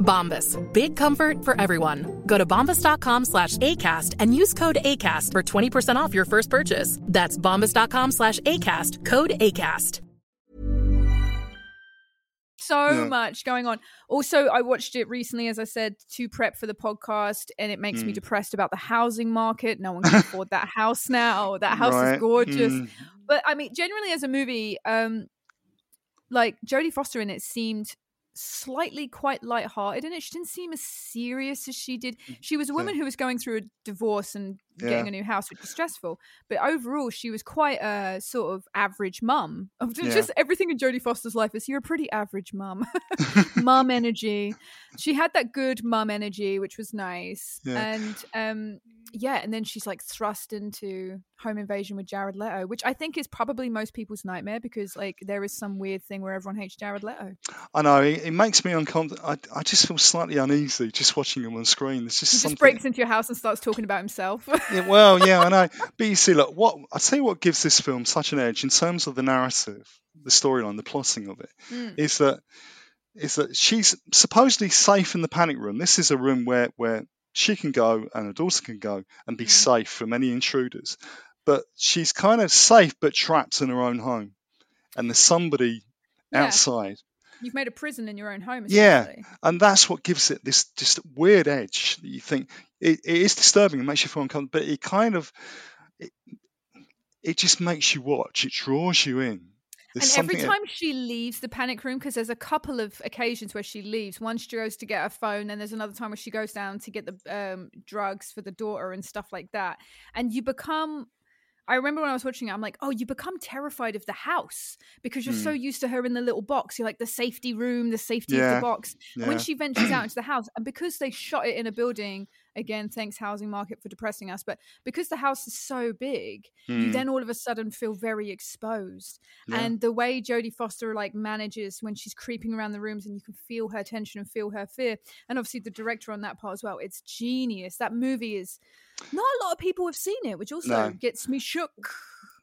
Bombas. Big comfort for everyone. Go to bombas.com slash ACAST and use code ACAST for 20% off your first purchase. That's bombas.com slash ACAST. Code ACAST. So yeah. much going on. Also, I watched it recently, as I said, to prep for the podcast, and it makes mm. me depressed about the housing market. No one can afford that house now. That house right. is gorgeous. Mm. But I mean, generally as a movie, um, like Jodie Foster in it seemed slightly quite light-hearted in it. She didn't seem as serious as she did. Mm, she was a woman who was going through a divorce and yeah. getting a new house, which was stressful. But overall, she was quite a sort of average mum. Just yeah. everything in Jodie Foster's life is you're a pretty average mum. mum energy. She had that good mum energy, which was nice. And um, yeah, and then she's like thrust into home invasion with Jared Leto, which I think is probably most people's nightmare because like there is some weird thing where everyone hates Jared Leto. I know it, it makes me uncomfortable. I, I just feel slightly uneasy just watching him on screen. There's just he something. just breaks into your house and starts talking about himself. Yeah, well, yeah, I know. But you see, look, what I tell you, what gives this film such an edge in terms of the narrative, the storyline, the plotting of it, Mm. is that is that she's supposedly safe in the panic room. This is a room where where she can go and her daughter can go and be Mm. safe from any intruders. But she's kind of safe but trapped in her own home. And there's somebody Yeah. outside. You've made a prison in your own home. Yeah. And that's what gives it this just weird edge that you think it, it is disturbing, it makes you feel uncomfortable, but it kind of it, it just makes you watch, it draws you in. There's and every time she leaves the panic room, because there's a couple of occasions where she leaves. One, she goes to get her phone, and there's another time where she goes down to get the um, drugs for the daughter and stuff like that. And you become. I remember when I was watching it, I'm like, oh, you become terrified of the house because you're so Hmm. used to her in the little box. You're like the safety room, the safety of the box. And when she ventures out into the house, and because they shot it in a building, again, thanks housing market for depressing us, but because the house is so big, you Hmm. then all of a sudden feel very exposed. Yeah. And the way Jodie Foster like manages when she's creeping around the rooms and you can feel her tension and feel her fear. And obviously the director on that part as well. It's genius. That movie is not a lot of people have seen it, which also No. gets me shook.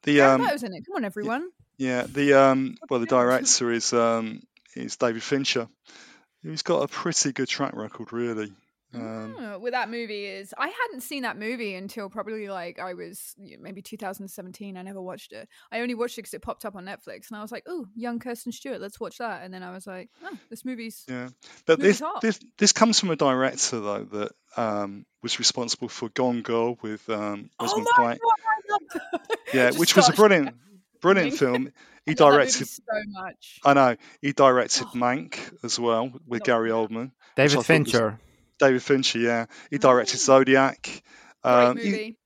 the um in it. Come on, everyone. Yeah, the um, well, the the director is um, is David Fincher, who's got a pretty good track record, really. Um, Oh, well, that movie is. I hadn't seen that movie until probably like I was you know, maybe 2017. I never watched it. I only watched it because it popped up on Netflix, and I was like, "Oh, young Kristen Stewart, let's watch that." And then I was like, "Oh, this movie's." yeah, but Movie's this, hot. this this comes from a director though that um, was responsible for Gone Girl with um, Oh Pike. god, I love that. Yeah, which was a starts brilliant brilliant film. He I love that movie directed. so much. I know he directed Oh. Mank as well with Not Gary. Oldman. David thought was- Fincher. David Fincher, yeah, he directed Oh. Zodiac. Great Um, he- movie.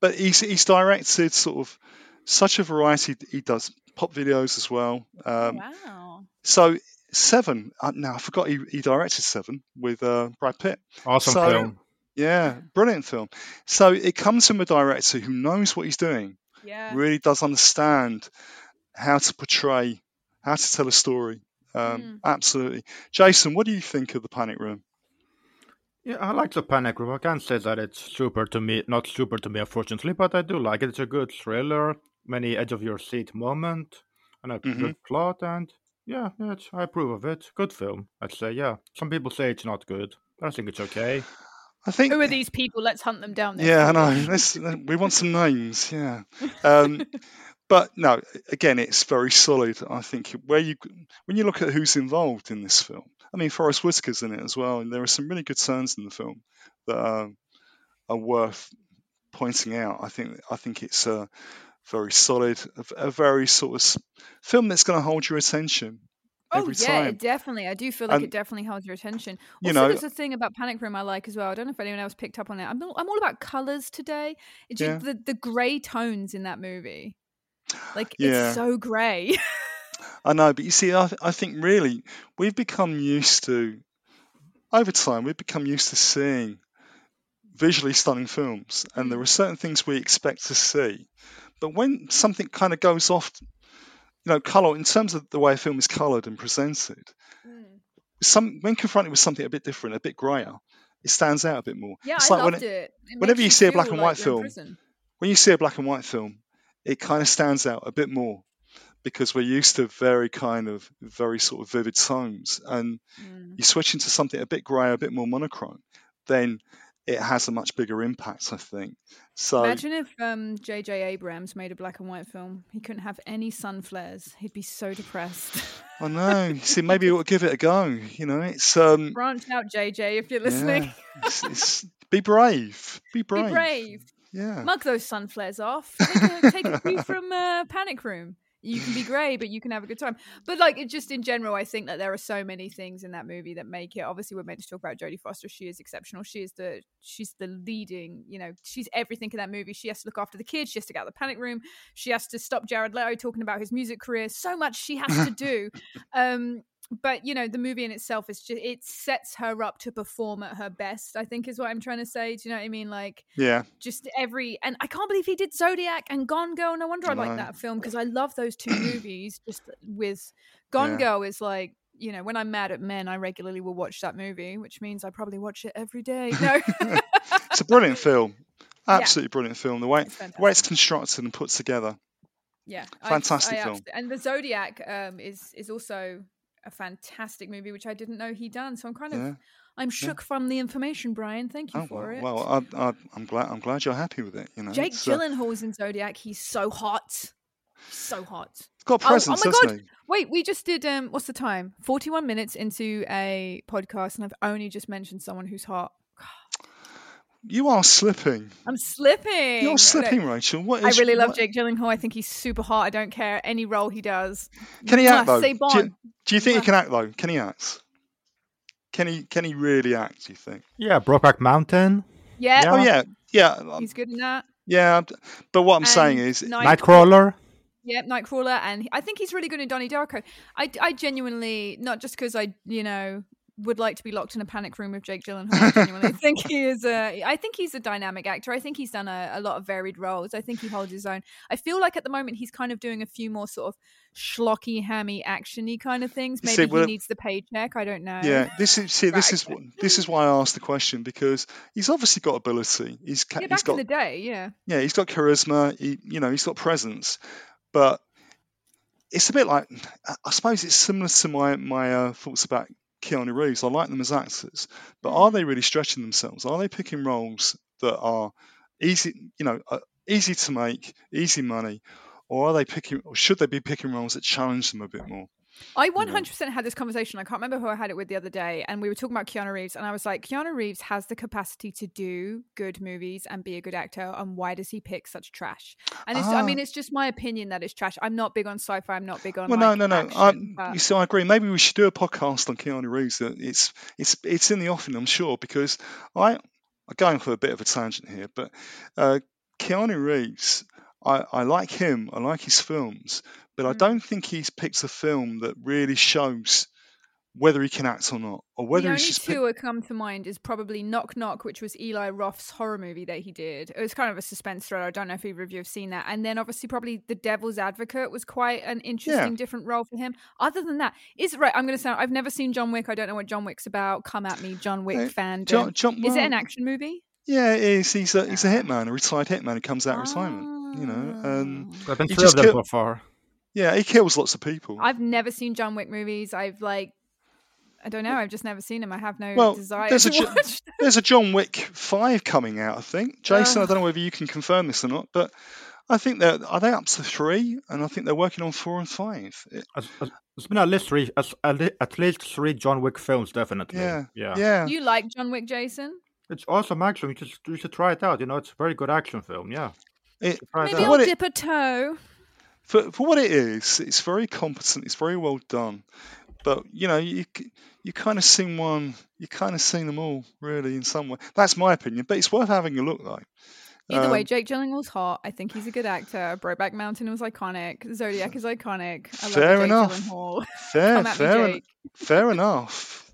but he's he's directed sort of such a variety. He does pop videos as well. Um, wow. So Seven. Uh, now I forgot he, he directed Seven with uh, Brad Pitt. Awesome So- film. Yeah, brilliant film. So it comes from a director who knows what he's doing, Yeah. really does understand how to portray, how to tell a story. Um, Mm. Absolutely, Jason. What do you think of the Panic Room? Yeah, I like the Panic Room. I can't say that it's super to me, not super to me, unfortunately, but I do like it. It's a good thriller, many edge of your seat moment, and a Mhm. good plot, and yeah, yeah it's, I approve of it. Good film, I'd say. Yeah, some people say it's not good, but I think it's okay. I think. Who are these people? Let's hunt them down. Yeah, I know. Let's, we want some names. Yeah. Um, but no, again, it's very solid. I think where you when you look at who's involved in this film, I mean, Forest Whitaker's in it as well, and there are some really good turns in the film that are, are worth pointing out. I think I think it's a very solid, a, a very sort of film that's going to hold your attention Oh every yeah, time. it definitely. I do feel like And, it definitely holds your attention. you Also, know- there's a thing about Panic Room I like as well. I don't know if anyone else picked up on it. I'm all, I'm all about colors today. It just, the the grey tones in that movie, like Yeah. it's so grey. I know, but you see, I, I think really we've become used to, over time, we've become used to seeing visually stunning films, and there are certain things we expect to see. But when something kind of goes off, you know, color in terms of the way a film is colored and presented, mm. some when confronted with something a bit different, a bit grayer, it stands out a bit more. yeah, It's I like when loved it- it. It whenever you see a black and like white film, when you see a black and white film, it kind of stands out a bit more because we're used to very kind of very sort of vivid tones, and Mm. you switch into something a bit grey, a bit more monochrome, then it has a much bigger impact, I think. So Imagine if um, J.J. Abrams made a black and white film. He couldn't have any sun flares. He'd be so depressed. I know. See, maybe we ought to give it a go. You know, it's um, Branch out, J.J. If you're listening. yeah, it's, it's, be brave. Be brave. Be brave. Yeah. Mug those sun flares off. Take a, take a cue from uh, Panic Room. You can be grey, but you can have a good time. But like, it just in general, I think that there are so many things in that movie that make it. Obviously, we're meant to talk about Jodie Foster. She is exceptional. She is the she's the leading. You know, she's everything in that movie. She has to look after the kids. She has to get out of the panic room. She has to stop Jared Leto talking about his music career. So much she has to do. Um, but you know the movie in itself is just it sets her up to perform at her best i think is what i'm trying to say do you know what i mean? Like yeah. just every and i can't believe he did zodiac and gone girl no wonder i, like that film because i love those two movies just with gone yeah. girl is like you know when i'm mad at men i regularly will watch that movie which means i probably watch it every day no. It's a brilliant film absolutely yeah. brilliant film the way the way it's constructed and put together. Yeah fantastic I, I film. and the zodiac um, is is also a fantastic movie, which I didn't know he'd done. So I'm kind of, yeah. I'm shook yeah. from the information, Brian. Thank you oh, for well, it. Well, I, am glad. I'm glad you're happy with it. You know, Jake Gyllenhaal's uh, in Zodiac. He's so hot, so hot. He's got presence, oh, oh my god! He? Wait, we just did. Um, what's the time? Forty-one minutes into a podcast, and I've only just mentioned someone who's hot. You are slipping. I'm slipping. You're slipping, Rachel. What is, I really love what? Jake Gyllenhaal. I think he's super hot. I don't care any role he does. Can he act though? Do you, do you, think he can act though? Can he act? Can he? Can he really act? Do you think? Yeah, Brokeback Mountain. Yeah. yeah. Oh yeah. Yeah. He's good in that. Yeah, but what I'm and saying is Night- Nightcrawler. Yep, Nightcrawler, and I think he's really good in Donnie Darko. I, I genuinely, not just because I, you know, would like to be locked in a panic room with Jake Gyllenhaal. I think he is a. I think he's a dynamic actor. I think he's done a, a, lot of varied roles. I think he holds his own. I feel like at the moment he's kind of doing a few more sort of schlocky, hammy, actiony kind of things. Maybe see, well, he needs the paycheck. I don't know. Yeah, this is see, this is this is why I asked the question because he's obviously got ability. He's yeah, back he's got, in the day, yeah. Yeah, he's got charisma. He, you know, he's got presence, but it's a bit like I suppose it's similar to my my uh, thoughts about Keanu Reeves. I like them as actors, but are they really stretching themselves? Are they picking roles that are easy, you know, uh, easy to make, easy money, or are they picking, or should they be picking roles that challenge them a bit more? I 100% had this conversation. I can't remember who I had it with the other day. And we were talking about Keanu Reeves. And I was like, Keanu Reeves has the capacity to do good movies and be a good actor. And why does he pick such trash? And it's, I mean, ah. it's just my opinion that it's trash. I'm not big on sci fi. I'm not big on. Well, like, no, no, no. Action, I, but... I agree. Maybe we should do a podcast on Keanu Reeves. It's, it's, it's in the offing, I'm sure, because I, I'm going for a bit of a tangent here, but uh, Keanu Reeves. I, I like him. I like his films, but I mm. don't think he's picked a film that really shows whether he can act or not, or whether the only he's just two that come to mind is probably Knock Knock, which was Eli Roth's horror movie that he did. It was kind of a suspense thriller. I don't know if either of you have seen that. And then obviously probably The Devil's Advocate was quite an interesting, yeah. different role for him. Other than that, is right. I'm going to say I've never seen John Wick. I don't know what John Wick's about. Come at me, John Wick uh, fan. John, John, well, is it an action movie? Yeah, it is. He's a he's a hitman, a retired hitman who comes out of retirement. You know, and I've been three of them so far. Yeah, he kills lots of people. I've never seen John Wick movies. I've like I don't know. I've just never seen him. I have no well, desire there's to a, watch. There's a John Wick five coming out, I think. Jason, I don't know whether you can confirm this or not, but I think they're are they up to three, and I think they're working on four and five. It, has been at least three, at least three John Wick films, definitely. Yeah, yeah, yeah. You like John Wick, Jason? It's awesome action. You should, you should try it out. You know, it's a very good action film. Yeah. It, Maybe I'll dip a toe for for what it is, it's very competent. It's very well done. But you know, you you kind of seen one, you kind of seen them all, really, in some way. That's my opinion. But it's worth having a look, though. Either um, way, Jake Gyllenhaal's hot. I think he's a good actor. Brokeback Mountain was iconic. Zodiac is iconic. I fair enough. Fair, fair, en- fair enough.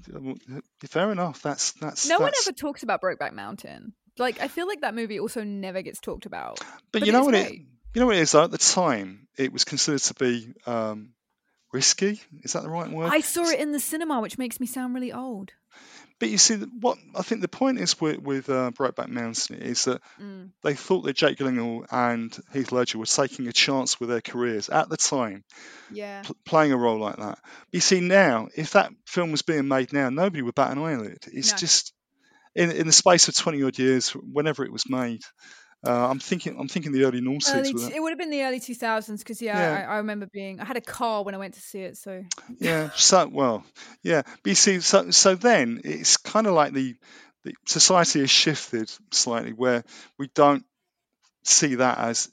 Fair enough. That's that's. No that's... one ever talks about Brokeback Mountain. Like I feel like that movie also never gets talked about. But, but you know what great. it you know what it is? Though? At the time, it was considered to be um, risky. Is that the right word? I saw it in the cinema, which makes me sound really old. But you see, what I think the point is with, with uh, Brokeback Mountain is that mm. they thought that Jake Gyllenhaal and Heath Ledger were taking a chance with their careers at the time, yeah, pl- playing a role like that. But you see, now if that film was being made now, nobody would bat an eyelid. It's no. just in in the space of twenty odd years, whenever it was made, uh, I'm thinking. I'm thinking the early noughties. it would have been the early 2000s because yeah, yeah. I, I, remember being. I had a car when I went to see it. So yeah. So well, yeah. But you see, so so then it's kind of like the the society has shifted slightly where we don't see that as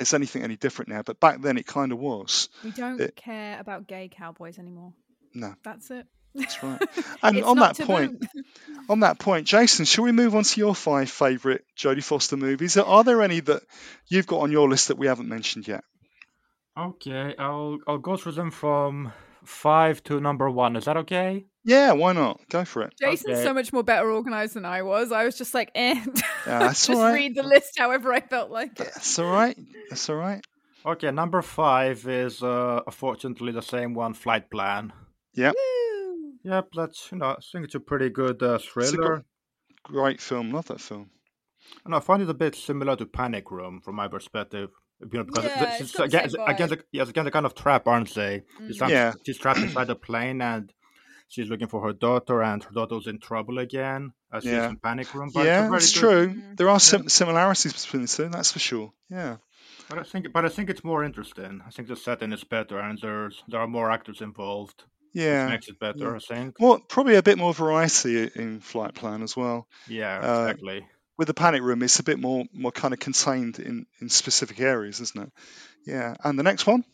as anything any different now. But back then it kind of was. We don't it, care about gay cowboys anymore. No. That's it. That's right. And on that point, on that point, Jason, shall we move on to your five favourite Jodie Foster movies? Are there any that you've got on your list that we haven't mentioned yet? Okay, I'll I'll go through them from five to number one. Is that okay? Yeah, why not? Go for it. Jason's Okay. so much more better organized than I was. I was just like, eh. Yeah, that's just all right. read the list however I felt like. it. That's all right. That's all right. Okay, number five is uh, unfortunately the same one, Flight Plan. Yep. Woo. Yep, that's you know, I think it's a pretty good uh, It's a thriller. great film. Love that film. And I find it a bit similar to Panic Room from my perspective. You know, because Yeah, it's, it's it's the again, it's- again, vibe. the, yes, again, the kind of trap, aren't they? She's, trapped, Yeah. she's trapped inside a plane and she's looking for her daughter, and her daughter's in trouble again, as she's Yeah. in Panic Room. But yeah, it's it's a very good, true. There are sim- similarities between the two. That's for sure. Yeah. But I think, but I think it's more interesting. I think the setting is better, and there's there are more actors involved, Yeah. makes it better. I think. Well, probably a bit more variety in Flight Plan as well. Yeah, Uh, exactly. With the Panic Room, it's a bit more more kind of contained in in specific areas, isn't it? Yeah. And the next one.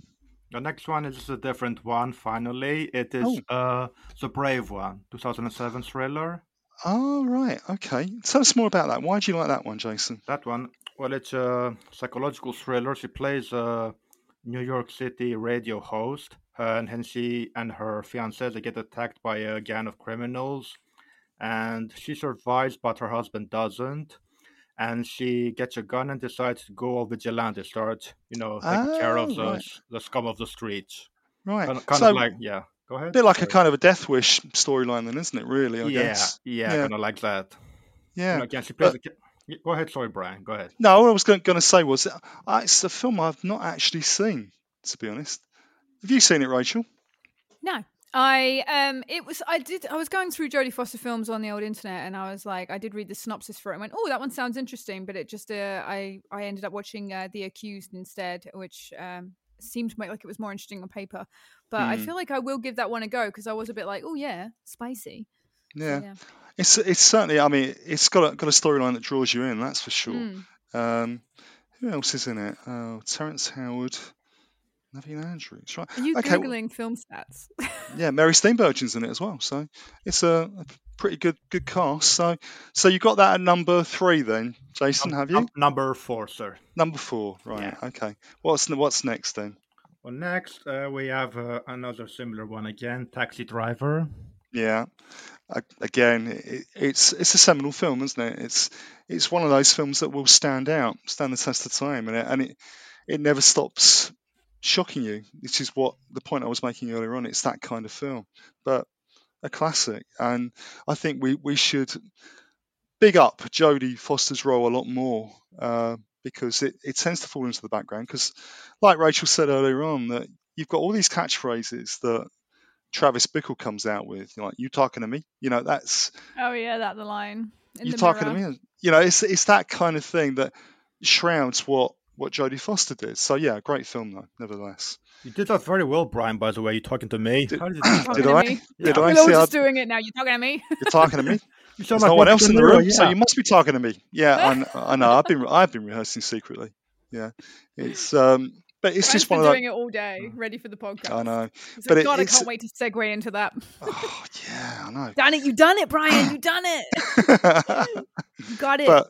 The next one is a different one. Finally, it is Oh. uh the Brave one, 2007 thriller. Oh right. Okay. Tell us more about that. Why do you like that one, Jason? That one, well, it's a psychological thriller. She plays a New York City radio host, uh, and then she and her fiance they get attacked by a gang of criminals, and she survives, but her husband doesn't. And she gets a gun and decides to go all vigilante, start, you know, taking care of Oh, the, right. the scum of the streets. Right. Kind, of- kind so of like, yeah. Go ahead. a bit like a kind of a Death Wish storyline, then, isn't it? Really, I yeah, guess. yeah, Yeah. kind of like that. Yeah. Like, yeah, she plays. But- a, go ahead, sorry, Brian. Go ahead. No, what I was going, going to say was uh, it's a film I've not actually seen, to be honest. Have you seen it, Rachel? No. I um it was I did I was going through Jodie Foster films on the old internet and I was like I did read the synopsis for it and went oh that one sounds interesting but it just uh, I I ended up watching uh, The Accused instead which um seemed to make like it was more interesting on paper but I Hmm. feel like I will give that one a go because I was a bit like oh yeah spicy So, Yeah. Yeah It's it's certainly. I mean, it's got a, got a storyline that draws you in. That's for sure. Mm. Um, who else is in it? Oh, Terrence Howard, Naveen Andrews. Right. are you okay. well, googling film stats yeah, Mary Steenburgen's in it as well. So it's a, a pretty good good cast. So so you got that at number three then, Jason? Num- have you? num- number four, sir. number four. Right. Okay. What's what's next then? Well, next uh, we have uh, another similar one again, Taxi Driver. Yeah. Again, it, it's it's a seminal film, isn't it? It's it's one of those films that will stand out, stand the test of time, and it and it, it never stops shocking you. Which is what the point I was making earlier on. It's that kind of film, but a classic, and I think we we should big up Jodie Foster's role a lot more uh, because it, it tends to fall into the background. Because, like Rachel said earlier on, that you've got all these catchphrases that Travis Bickle comes out with. You're like, you talking to me? You know, that's oh yeah that the line in you the talking mirror. to me. You know, it's it's that kind of thing that shrouds what what Jodie Foster did. So yeah, great film though, nevertheless. You did that very well, Brian. By the way, You're talking to me. Did- How did you do? Talking Did to I? me. Did Yeah. I We're see? all just doing it now you're talking to me You're talking to me. You There's like no one else in the mirror, room, so you must be talking to me. Yeah, I, kn- I know. I've been I've been rehearsing secretly. Yeah, it's um, but it's Brian's just been one of doing those. it all day ready for the podcast I know, He's but like, it- God I can't wait to segue into that Oh yeah, I know. done it you done it Brian you done it you got it but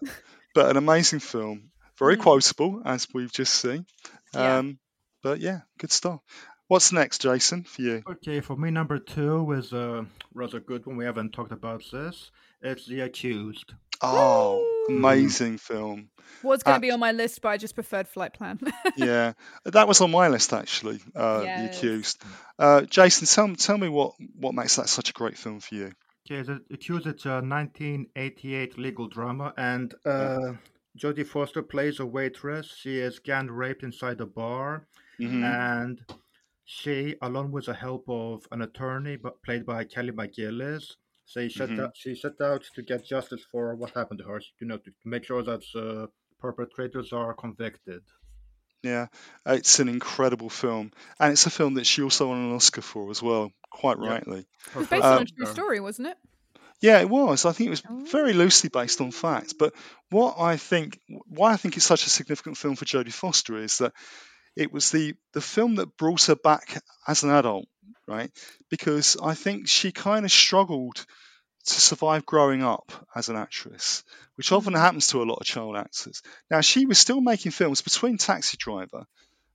but an amazing film, very Mm. quotable as we've just seen. Yeah. Um, but yeah, good stuff. What's next, Jason, for you? Okay, for me, number two is a rather good one. We haven't talked about this. It's The Accused. Oh, Woo! amazing film. was going uh, to be on my list but I just preferred Flight Plan Yeah, that was on my list actually. Uh, The Accused. Uh, Jason, tell tell me what what makes that such a great film for you. Okay, The Accused is a 1988 legal drama, and uh, Jodie Foster plays a waitress. She is gang raped inside a bar, Mhm. and she, along with the help of an attorney but played by Kelly McGillis, she set, Mhm. out, she set out to get justice for what happened to her. You know, to make sure that uh, perpetrators are convicted. Yeah, it's an incredible film, and it's a film that she also won an Oscar for as well, quite Yeah. rightly. it was based first on a Um, true story wasn't it Yeah, it was. I think it was Oh. very loosely based on facts. But what I think, why I think it's such a significant film for Jodie Foster is that it was the the film that brought her back as an adult, right? Because I think she kind of struggled to survive growing up as an actress, which often happens to a lot of child actors. Now she was still making films between Taxi Driver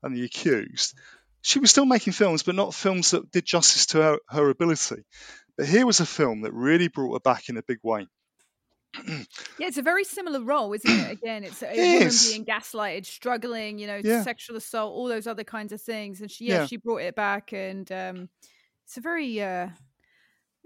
and The Accused. she was still making films, but not films that did justice to her, her ability. But here was a film that really brought her back in a big way. yeah, it's a very similar role, isn't it? Again, it's a, a woman being gaslighted, struggling, you know, yeah. sexual assault, all those other kinds of things. And she, yeah, yeah. she brought it back, and um, it's a very uh,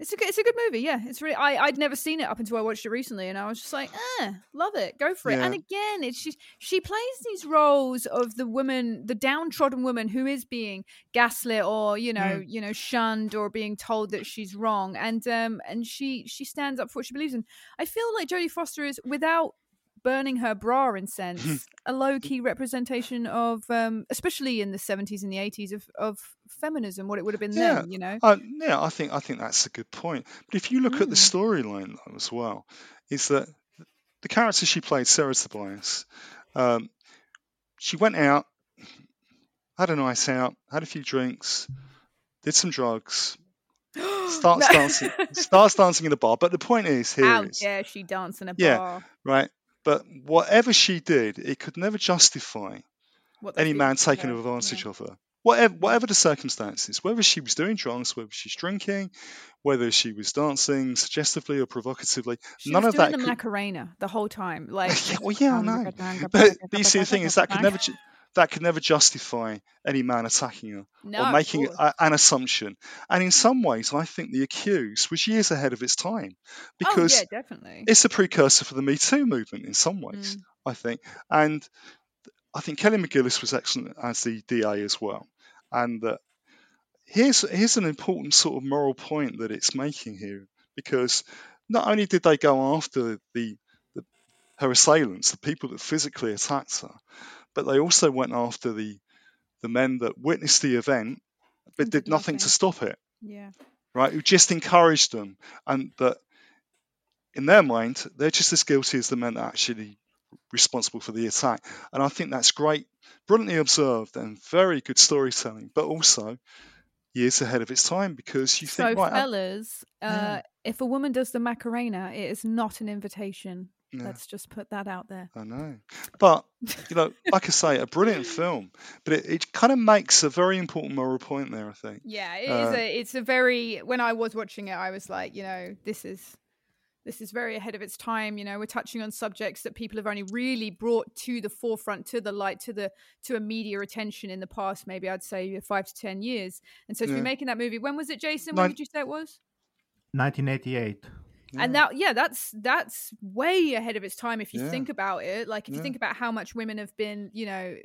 it's a good, it's a good movie. Yeah, it's really. I I'd never seen it up until I watched it recently, and I was just like, eh, love it, go for it. Yeah. And again, it's she she plays these roles of the woman, the downtrodden woman who is being gaslit or you know mm. you know shunned or being told that she's wrong, and um and she she stands up for what she believes in. I feel like Jodie Foster is without burning her bra in sense a low key representation of um, especially in the 70s and the 80s of, of feminism what it would have been yeah. then you know uh, yeah i think i think that's a good point but if you look mm. at the mm. storyline as well is that the character she played sarah tobias um, she went out had a nice out had a few drinks did some drugs starts dancing starts dancing in a bar but the point is here How is, dare she dance in a yeah, bar right but whatever she did, it could never justify any man taking her, advantage yeah. of her. Whatever, whatever the circumstances, whether she was doing drugs, whether she's drinking, whether she was dancing suggestively or provocatively, she none of that. the could... Macarena the whole time, like. well, yeah, I um, know. But, but you see, the thing is that could never that could never justify any man attacking her no, or making a, an assumption. And in some ways, I think the accused was years ahead of its time because oh, yeah, definitely. it's a precursor for the Me Too movement in some ways, mm. I think. And I think Kelly McGillis was excellent as the DA as well. And uh, here's here's an important sort of moral point that it's making here because not only did they go after the, the her assailants, the people that physically attacked her, but they also went after the the men that witnessed the event but did nothing to stop it. Yeah. Right, who just encouraged them, and that in their mind they're just as guilty as the men that actually responsible for the attack. And I think that's great, brilliantly observed, and very good storytelling, but also years ahead of its time because you so think, right, fellas, uh, yeah. if a woman does the Macarena, it is not an invitation. Yeah. Let's just put that out there. I know. But, you know, like I say, a brilliant film, but it, it kind of makes a very important moral point there, I think. Yeah, it uh, is a, it's a very, when I was watching it, I was like, you know, this is. This is very ahead of its time. You know, we're touching on subjects that people have only really brought to the forefront, to the light, to the to a media attention in the past. Maybe I'd say five to ten years. And so to yeah. be making that movie, when was it, Jason? When Nin- did you say it was? 1988 and that yeah that's that's way ahead of its time if you yeah. think about it like if yeah. you think about how much women have been you know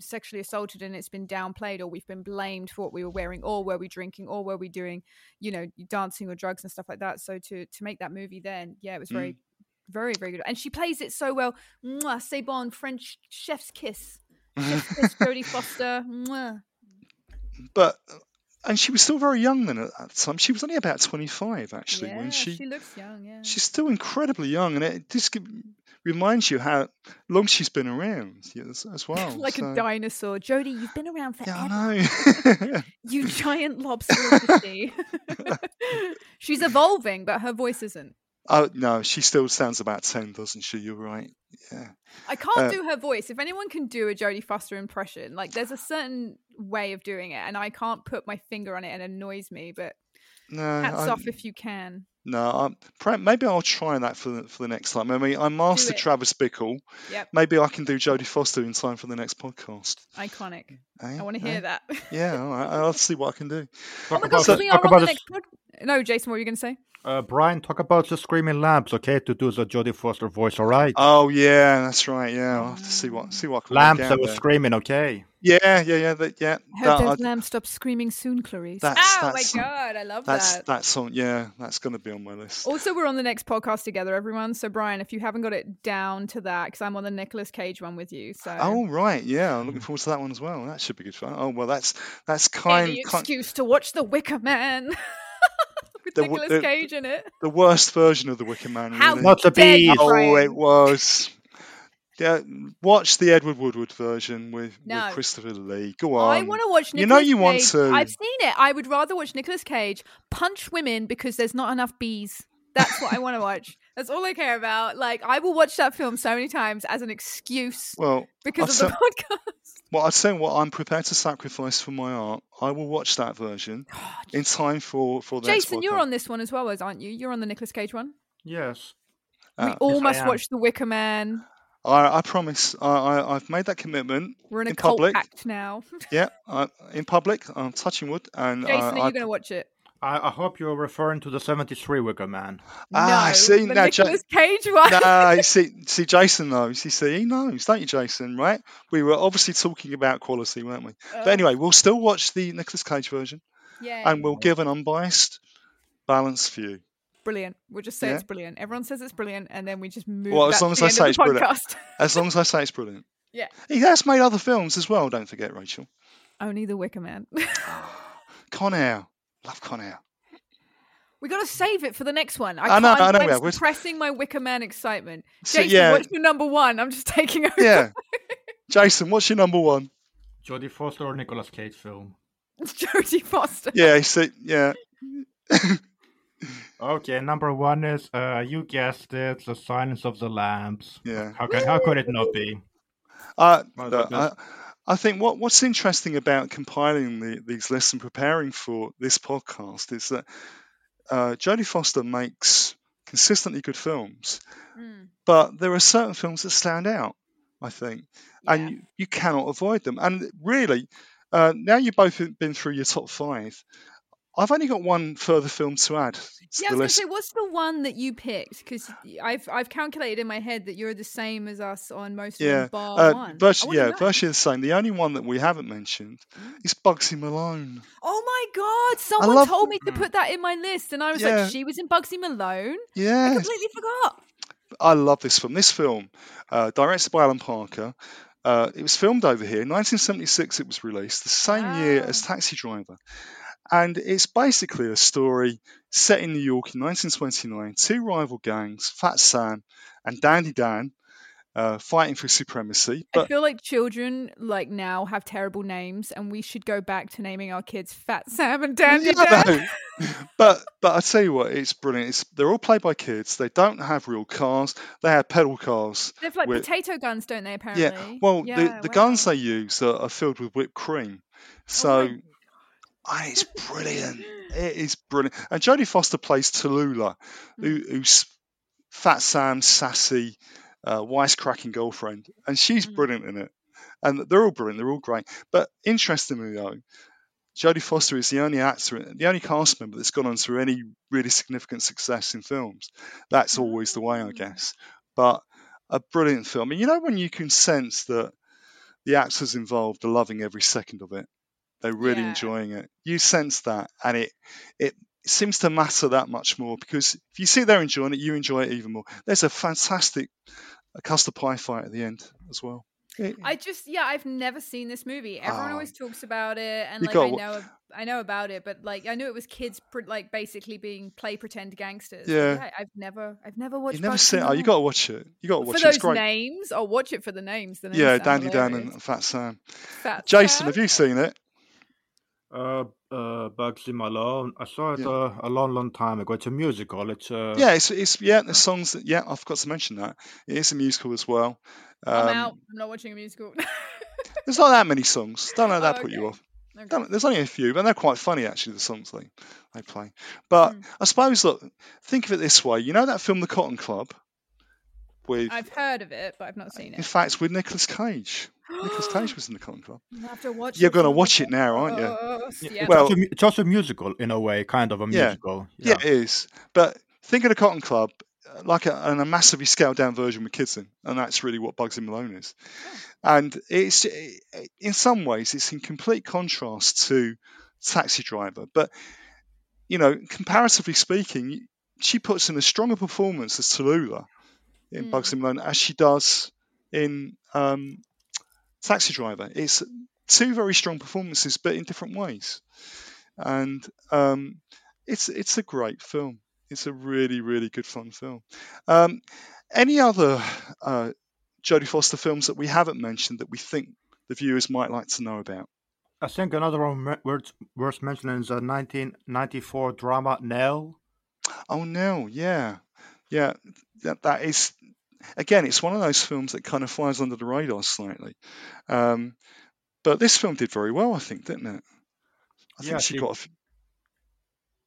sexually assaulted and it's been downplayed or we've been blamed for what we were wearing or were we drinking or were we doing you know dancing or drugs and stuff like that so to to make that movie then yeah it was very mm. very very good and she plays it so well Mwah, c'est bon french chef's kiss chef's kiss jodie foster Mwah. but and she was still very young then at that time. She was only about 25 actually yeah, when she. She looks young, yeah. She's still incredibly young, and it just reminds you how long she's been around as, as well. like so. a dinosaur, Jodie. You've been around forever. Yeah, I know. you giant lobster she's evolving, but her voice isn't. Oh no, she still sounds about ten, doesn't she? You're right. Yeah. I can't uh, do her voice. If anyone can do a Jodie Foster impression, like there's a certain way of doing it, and I can't put my finger on it, and it annoys me. But no, hats I, off if you can. No, I'm, maybe I'll try that for the, for the next time. I mean, I mastered Travis Bickle. Yep. Maybe I can do Jodie Foster in time for the next podcast. Iconic. Eh? I want to hear eh? that. yeah, all right. I'll see what I can do. Talk oh about, God, talk about the next pod- No, Jason, what were you going to say? Uh, Brian, talk about the Screaming Lambs, okay? To do the Jodie Foster voice, all right? Oh yeah, that's right. Yeah, I'll have to see what see what. Lambs that was screaming, okay? Yeah, yeah, yeah, that, yeah. Hope those lambs stop screaming soon, Clarice. That's, oh that's, my god, I love that's, that. That's on. Yeah, that's going to be on my list. Also, we're on the next podcast together, everyone. So, Brian, if you haven't got it down to that, because I'm on the Nicolas Cage one with you. So. Oh right, yeah, I'm looking forward to that one as well. That should be good fun. Oh well, that's that's kind. Any excuse kind... to watch The Wicker Man. with the, Nicolas the, Cage in it. The worst version of the Wicker Man. How really. Not the be. Oh, it was. Yeah, watch the Edward Woodward version with, no. with Christopher Lee. Go on. I want to watch. Nicolas you know you Cage. want to. I've seen it. I would rather watch Nicolas Cage punch women because there's not enough bees. That's what I want to watch. That's all I care about. Like I will watch that film so many times as an excuse Well, because I'll of the say- podcast. Well, I'd say what I'm prepared to sacrifice for my art. I will watch that version in time for for the Jason, you're on this one as well, as aren't you? You're on the Nicolas Cage one. Yes. we Uh, all yes, must watch The Wicker Man. I, I promise. I, I I've made that commitment We're in a in cult public. pact now. Yeah, I, in public. I'm touching wood, and Jason, I, are you going to watch it? I, I hope you're referring to the 73 Wicker Man. Ah, no, see, the now, Ja- Cage one. Nah, see, see, Jason knows. You see, he knows, don't you, Jason? Right? We were obviously talking about quality, weren't we? But Uh, anyway, we'll still watch the Nicolas Cage version, yeah, and we'll give an unbiased, balanced view. brilliant. We'll just say Yeah. it's brilliant. Everyone says it's brilliant, and then we just move. Well, as long as I say of the it's brilliant. As long as I say it's brilliant. yeah, He has made other films as well. Don't forget, Rachel. only The Wicker Man. Con Air, love Con Air. we got to save it for the next one. I, I know, can't- I know, I'm yeah, we're- suppressing my Wicker Man excitement. So, Jason, yeah. what's your number one? I'm just taking over. Yeah, Jason, what's your number one? Jodie Foster or Nicolas Cage film? It's Jodie Foster. Yeah, see, yeah. Okay, number one is, uh, you guessed it, The Silence of the Lambs. Yeah. How, can, how could it not be? Uh, My look, I, think what, what's interesting about compiling the, these lists and preparing for this podcast is that uh, Jodie Foster makes consistently good films, Mm, but there are certain films that stand out, I think, yeah. and you, you cannot avoid them. And really, uh, now you've both been through your top five, I've only got one further film to add to Yeah, I was gonna say, what's the one that you picked? Because I've I've calculated in my head that you're the same as us on most of Yeah, them, bar uh, one. virtu- yeah, virtually the same. The only one that we haven't mentioned is Bugsy Malone. Oh my god! Someone love- told me to put that in my list, and I was Yeah. like, she was in Bugsy Malone. Yeah, I completely forgot. I love this film. This film, uh, directed by Alan Parker, uh, it was filmed over here. 1976, it was released, the same year as Taxi Driver. And it's basically a story set in New York in 1929. Two rival gangs, Fat Sam and Dandy Dan, uh, fighting for supremacy. I feel like children like now have terrible names, and we should go back to naming our kids Fat Sam and Dandy Yeah, Dan. no. but but I tell you what, it's brilliant. It's, they're all played by kids. They don't have real cars. They have pedal cars. They have like with- potato guns, don't they? Apparently. Yeah. Well, the, the wow. guns they use are, are filled with whipped cream. So Oh ah, it's brilliant. It is brilliant. And Jodie Foster plays Tallulah, who, Mm. who's Fat Sam's sassy, uh, wisecracking girlfriend, and she's Mm. brilliant in it. And they're all brilliant. They're all great. But interestingly, though, Jodie Foster is the only actor, the only cast member that's gone on to any really significant success in films. That's always the way, I Oh. guess. But a brilliant film. And you know when you can sense that the actors involved are loving every second of it. They're really Yeah. enjoying it. You sense that, and it it seems to matter that much more because if you see they're enjoying it, you enjoy it even more. There's a fantastic uh, custard pie fight at the end as well. I just yeah, I've never seen this movie. Everyone Oh. always talks about it, and You like gotta I know I know about it, but like I knew it was kids pr- like basically being play pretend gangsters. but Yeah. I've never I've never watched. You've never seen. Oh, you got to watch it. You got to for watch it. those great. names. I'll watch it for the names. The names Yeah, sound Dandy Dan and Fat Sam. Fat Jason, Sam. have you seen it? Uh, uh, Bugsy Malone. I saw it Yeah. uh, a long, long time ago. It's a musical. It's uh, Yeah, it's, it's yeah. The songs that yeah, I forgot to mention that it is a musical as well. I'm Um, out. I'm not watching a musical. There's not that many songs. Don't let that Oh, put you off. Okay. There's only a few, but they're quite funny actually. The songs they they play. But Hmm. I suppose look, think of it this way. You know that film, The Cotton Club, with I've heard of it, but I've not seen it. in fact with Nicolas Cage. Nicolas Cage was in The Cotton Club. I have to watch. You're gonna watch it now, aren't you? Yeah, Yeah. it's, Well- also, mu- it's also a musical in a way, kind of a Yeah. musical. Yeah, it is. But think of The Cotton Club uh, like a, and a massively scaled down version with kids in, and that's really what Bugsy Malone is. And it's in some ways it's in complete contrast to Taxi Driver, but you know, comparatively speaking, she puts in a stronger performance as Tallulah in Mm. Bugsy Malone as she does in um, Taxi Driver. It's two very strong performances, but in different ways, and um, it's it's a great film. It's a really really good fun film. Um, any other uh, Jodie Foster films that we haven't mentioned that we think the viewers might like to know about? I think another one worth, worth mentioning is a 1994 drama, Nell. Oh Nell, yeah, yeah. That that is again, it's one of those films that kind of flies under the radar slightly. Um, but this film did very well, I think, didn't it? I think Yeah, she she- got. A, f-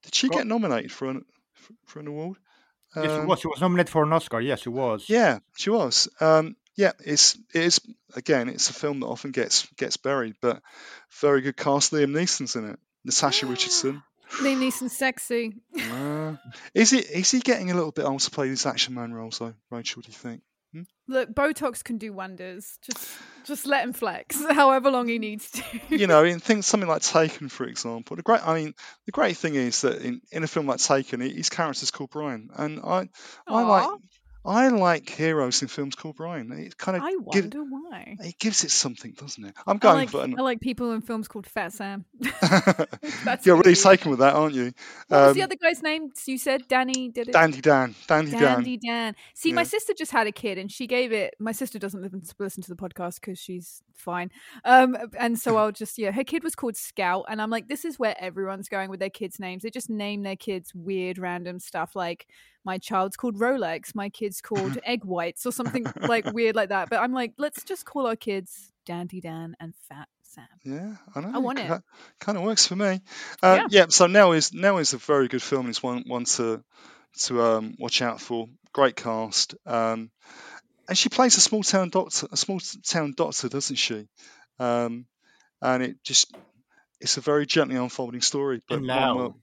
did she Got- get nominated for an for, for an award? yes, she Um, was. She was nominated for an Oscar. Yes, she was. Yeah, she was. Um, yeah, it's it is again. It's a film that often gets gets buried, but very good cast. Liam Neeson's in it. Natasha Richardson. Liam Neeson's sexy. Uh, is it is he getting a little bit old to play these action man roles though? Rachel, do you think? Look, Botox can do wonders. Just just let him flex, however long he needs to. you know, in things something like Taken, for example. The great, I mean, the great thing is that in, in a film like Taken, his character's called Brian, and I, I like. I like heroes in films called Brian. It kind of I give, wonder why. it gives it something, doesn't it? I'm I going like, for an. I like people in films called Fat Sam. You're really taken with that, aren't you? What was the Um, other guy's name? You said Danny. Did it? Dandy Dan, Dandy Dan. Dandy Dan. See, my sister just had a kid, and she gave it. My sister doesn't listen to the podcast because she's fine. Um, and so I'll just yeah, her kid was called Scout, and I'm like, this is where everyone's going with their kids' names. They just name their kids weird, random stuff like my child's called Rolex, my kid's called Egg Whites, or something like weird like that. But I'm like, let's just call our kids Dandy Dan and Fat Sam. Yeah, I know. I want it. Kind of works for me. Uh, yeah. So now is now is a very good film. It's one one to to um, watch out for. Great cast. Um, and she plays a small town doctor, a small town doctor, doesn't she? Um, and it just it's a very gently unfolding story. But In one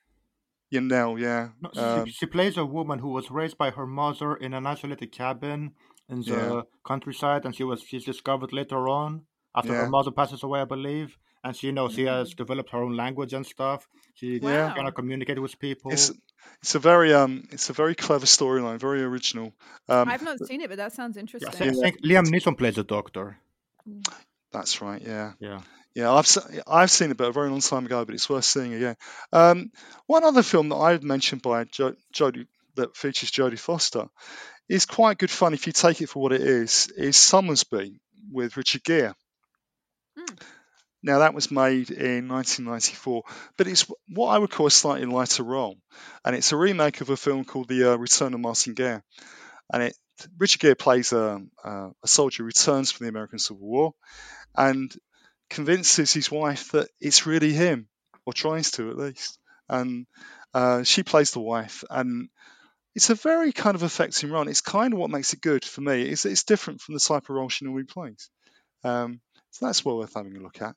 Lao. where- yeah, now. No, she, Um, she plays a woman who was raised by her mother in an isolated cabin in the Yeah. countryside, and she was she's discovered later on after Yeah. her mother passes away, I believe. And she you know she has developed her own language and stuff. She Yeah. kind of communicate with people. it's it's a very um it's a very clever storyline, very original. Um, I've not seen it, but that sounds Yeah, I interesting. think, I think Liam Neeson plays a doctor. that's right. Yeah. Yeah. Yeah, I've I've seen it, but a very long time ago. But it's worth seeing again. Um, one other film that I've mentioned by jo- Jodie that features Jodie Foster is quite good fun if you take it for what it is. Is Sommersby with Richard Gere. Mm. Now that was made in 1994, but it's what I would call a slightly lighter role, and it's a remake of a film called The uh, Return of Martin Guerre, and it Richard Gere plays a, a, a soldier who returns from the American Civil War, and convinces his wife that it's really him, or tries to at least. And uh, she plays the wife, and it's a very kind of affecting role. It's kind of what makes it good for me. It's, it's different from the type of role she normally plays. Um, so that's well worth having a look at.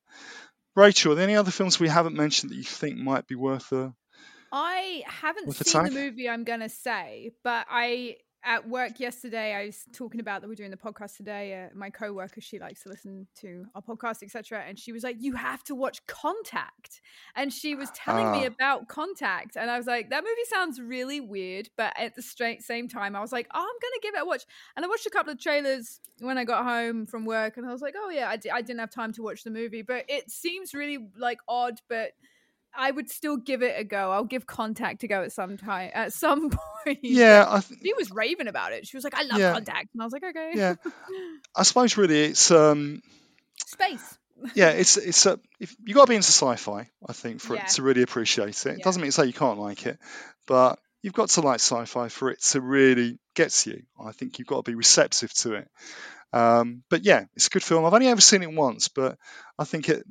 Rachel, are there any other films we haven't mentioned that you think might be worth a? I haven't seen the movie. I'm gonna say, but I at work yesterday I was talking about that we're doing the podcast today. Uh, my coworker she likes to listen to our podcast, etc. And she was like, "You have to watch Contact," and she was telling me Ah. about Contact, and I was like, "That movie sounds really weird," but at the straight same time, I was like, "Oh, I'm gonna give it a watch." And I watched a couple of trailers when I got home from work, and I was like, "Oh yeah, I, di- I didn't have time to watch the movie, but it seems really like odd, but." I would still give it a go. I'll give Contact a go at some time. At some point. Yeah, I th- she was raving about it. She was like, "I love Yeah. Contact," and I was like, "Okay." yeah. I suppose really it's um, Space. yeah, it's it's a if you got to be into sci-fi, I think, for Yeah. it to really appreciate it. It Yeah. doesn't mean to say you can't like it, but you've got to like sci-fi for it to really get to you. I think you've got to be receptive to it. Um, but yeah, it's a good film. I've only ever seen it once, but I think it.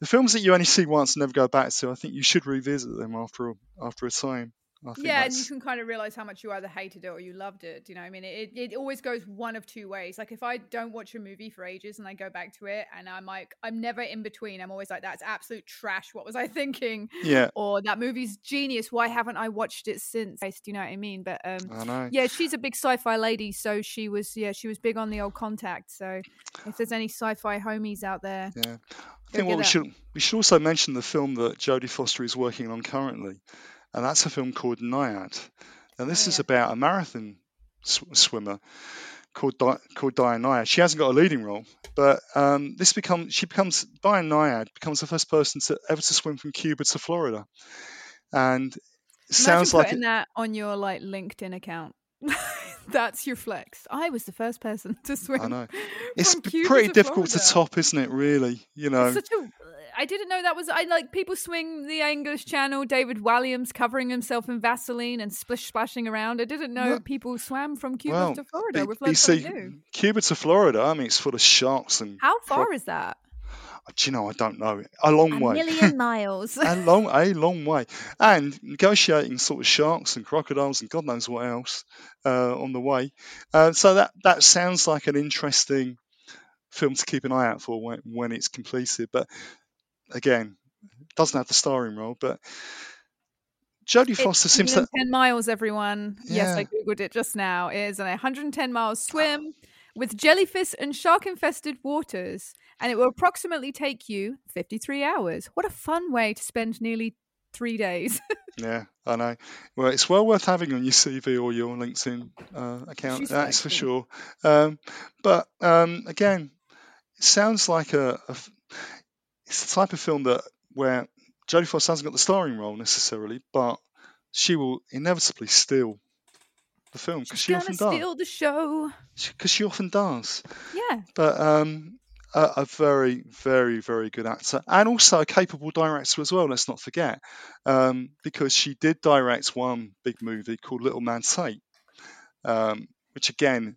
The films that you only see once and never go back to, I think you should revisit them after a, after a time. Yeah, and you can kind of realize how much you either hated it or you loved it. You know I mean? It, it always goes one of two ways. Like if I don't watch a movie for ages and I go back to it and I'm like, I'm never in between. I'm always like, that's absolute trash. What was I thinking? Yeah. Or that movie's genius. Why haven't I watched it since? Do you know what I mean? But um, yeah, she's a big sci-fi lady, so she was yeah, she was big on the old contact. So if there's any sci-fi homies out there, Yeah. I think what we should we should also mention the film that Jodie Foster is working on currently, and that's a film called Nyad. Now this Oh, is about a marathon sw- swimmer called Di- called Diane Nyad. She hasn't got a leading role, but um, this becomes she becomes Diane Nyad becomes the first person to ever to swim from Cuba to Florida, and it sounds Imagine like putting it, that on your like LinkedIn account. That's your flex. I was the first person to swim. I know it's Cuba pretty to difficult Florida. to top, isn't it? Really, you know. It's such a. I didn't know that was. I like people swing the English Channel. David Walliams covering himself in Vaseline and splish splashing around. I didn't know Well- people swam from Cuba well, to Florida. B- We've learned something new. Cuba to Florida. I mean, it's full of sharks and. How far cro- is that? Do you know? I don't know. A long A way. million miles. a long, a long way, and negotiating sort of sharks and crocodiles and God knows what else uh, on the way. Uh, so that that sounds like an interesting film to keep an eye out for when, when it's completed. But again, doesn't have the starring role. But Jodie Foster seems to 110 miles, everyone. Yes, I googled it just now. It is an 110 miles swim with jellyfish and shark-infested waters, and it will approximately take you 53 hours. What a fun way to spend nearly three days. Yeah, I know. Well, it's well worth having on your CV or your LinkedIn uh, account. She's that's for sure. Um, but um, again, it sounds like a, a it's the type of film that where Jodie Foster hasn't got the starring role necessarily, but she will inevitably steal the film because she Gonna often does. steal the show. Because she often does. Yeah. But um, a, a very, very, very good actor, and also a capable director as well. Let's not forget, um, because she did direct one big movie called Little Man Tate, um, which again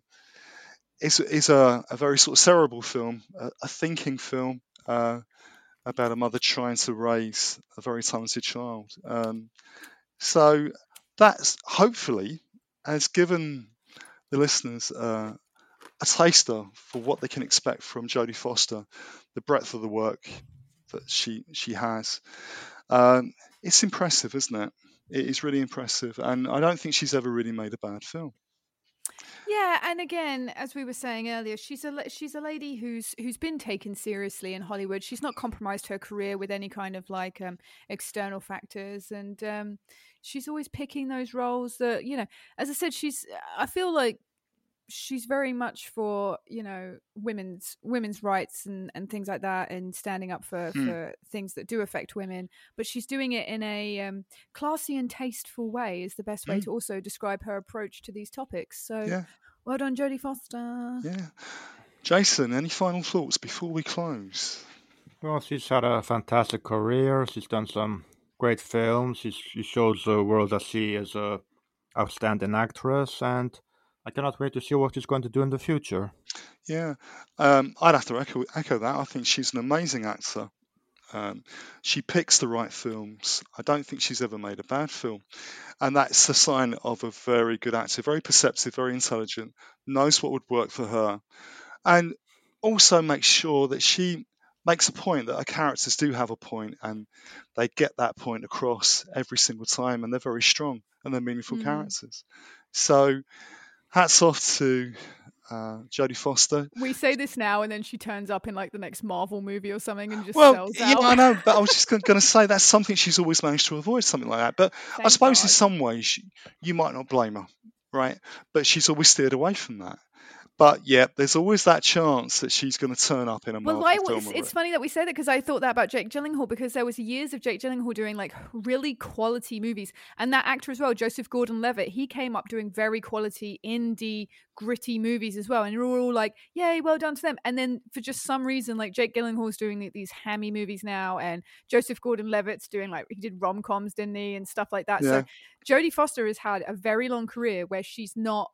is is a, a very sort of cerebral film, a, a thinking film uh, about a mother trying to raise a very talented child. Um, so that's hopefully has given the listeners uh, a taster for what they can expect from Jodie Foster, the breadth of the work that she she has. Um, it's impressive, isn't it? It is really impressive, and I don't think she's ever really made a bad film. Yeah, and again, as we were saying earlier, she's a she's a lady who's who's been taken seriously in Hollywood. She's not compromised her career with any kind of like um, external factors, and um, she's always picking those roles that you know. As I said, she's. I feel like she's very much for you know women's women's rights and and things like that and standing up for Hmm. for things that do affect women but she's doing it in a um, classy and tasteful way is the best way Hmm. to also describe her approach to these topics so Yeah. well done jodie foster Yeah. Jason, any final thoughts before we close? Well, she's had a fantastic career. She's done some great films. She's, she shows the world that she is a outstanding actress, and I cannot wait to see what she's going to do in the future. Yeah, um, I'd have to echo, echo that. I think she's an amazing actor. Um, she picks the right films. I don't think she's ever made a bad film. And that's a sign of a very good actor, very perceptive, very intelligent, knows what would work for her. And also makes sure that she makes a point that her characters do have a point and they get that point across every single time and they're very strong and they're meaningful Mm. characters. So hats off to uh, Jodie Foster. we say this now and then she turns up in like the next marvel movie or something and just Well, sells yeah, out I know, but I was just going to say that's something she's always managed to avoid, something like that. But I Thank suppose in some ways you might not blame her, right? But she's always steered away from that. But yeah, there's always that chance that she's going to turn up in a Well, I, film. it's, it's funny that we say that because I thought that about Jake Gyllenhaal because there was years of Jake Gyllenhaal doing like really quality movies, and that actor as well, Joseph Gordon-Levitt, he came up doing very quality indie gritty movies as well, and you're all like, "Yay, well done to them!" And then for just some reason, like Jake Gyllenhaal's doing like, these hammy movies now, and Joseph Gordon-Levitt's doing like he did rom coms, didn't he, and stuff like that. Yeah. So Jodie Foster has had a very long career where she's not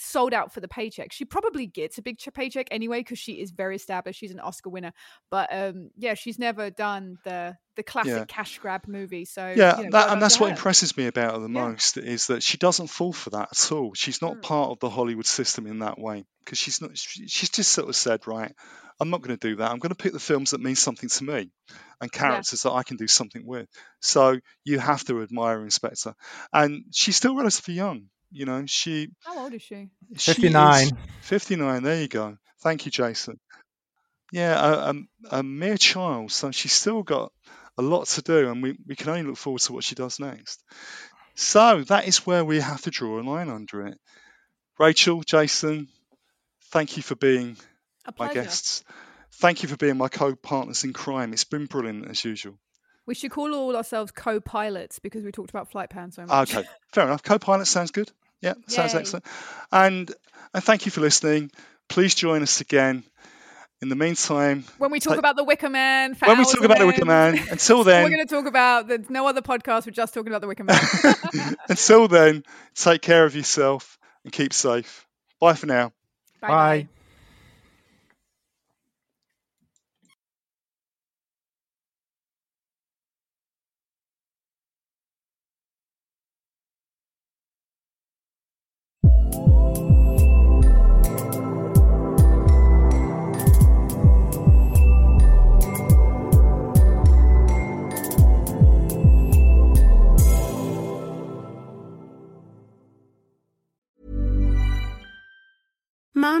sold out for the paycheck. She probably gets a big paycheck anyway because she is very established. She's an Oscar winner, but um, yeah, she's never done the the classic Yeah. cash grab movie. So yeah, you know, that, and that's what her. impresses me about her the Yeah. most is that she doesn't fall for that at all. She's not Mm. part of the Hollywood system in that way because she's not. She's just sort of said, right, I'm not going to do that. I'm going to pick the films that mean something to me and characters that I can do something with. So you have to admire and respect her, and she's still relatively young. You know, she How old is she? she is 59. 59. There you go. Thank you, Jason. Yeah, a, a, a mere child, so she's still got a lot to do, and we, we can only look forward to what she does next. So that is where we have to draw a line under it. Rachel, Jason, thank you for being A my guests. Thank you for being my co-partners in crime. It's been brilliant as usual. We should call all ourselves co-pilots because we talked about Flightplan so much. Okay, fair enough. Co-pilot sounds good. Yeah, sounds Yay. excellent. And and thank you for listening. Please join us again In the meantime, when we talk take, about the Wicker Man, when we talk about the Wicker Man, until then, we're going to talk about. There's no other podcast. We're just talking about the Wicker Man. until then, take care of yourself and keep safe. Bye for now. Bye. Bye.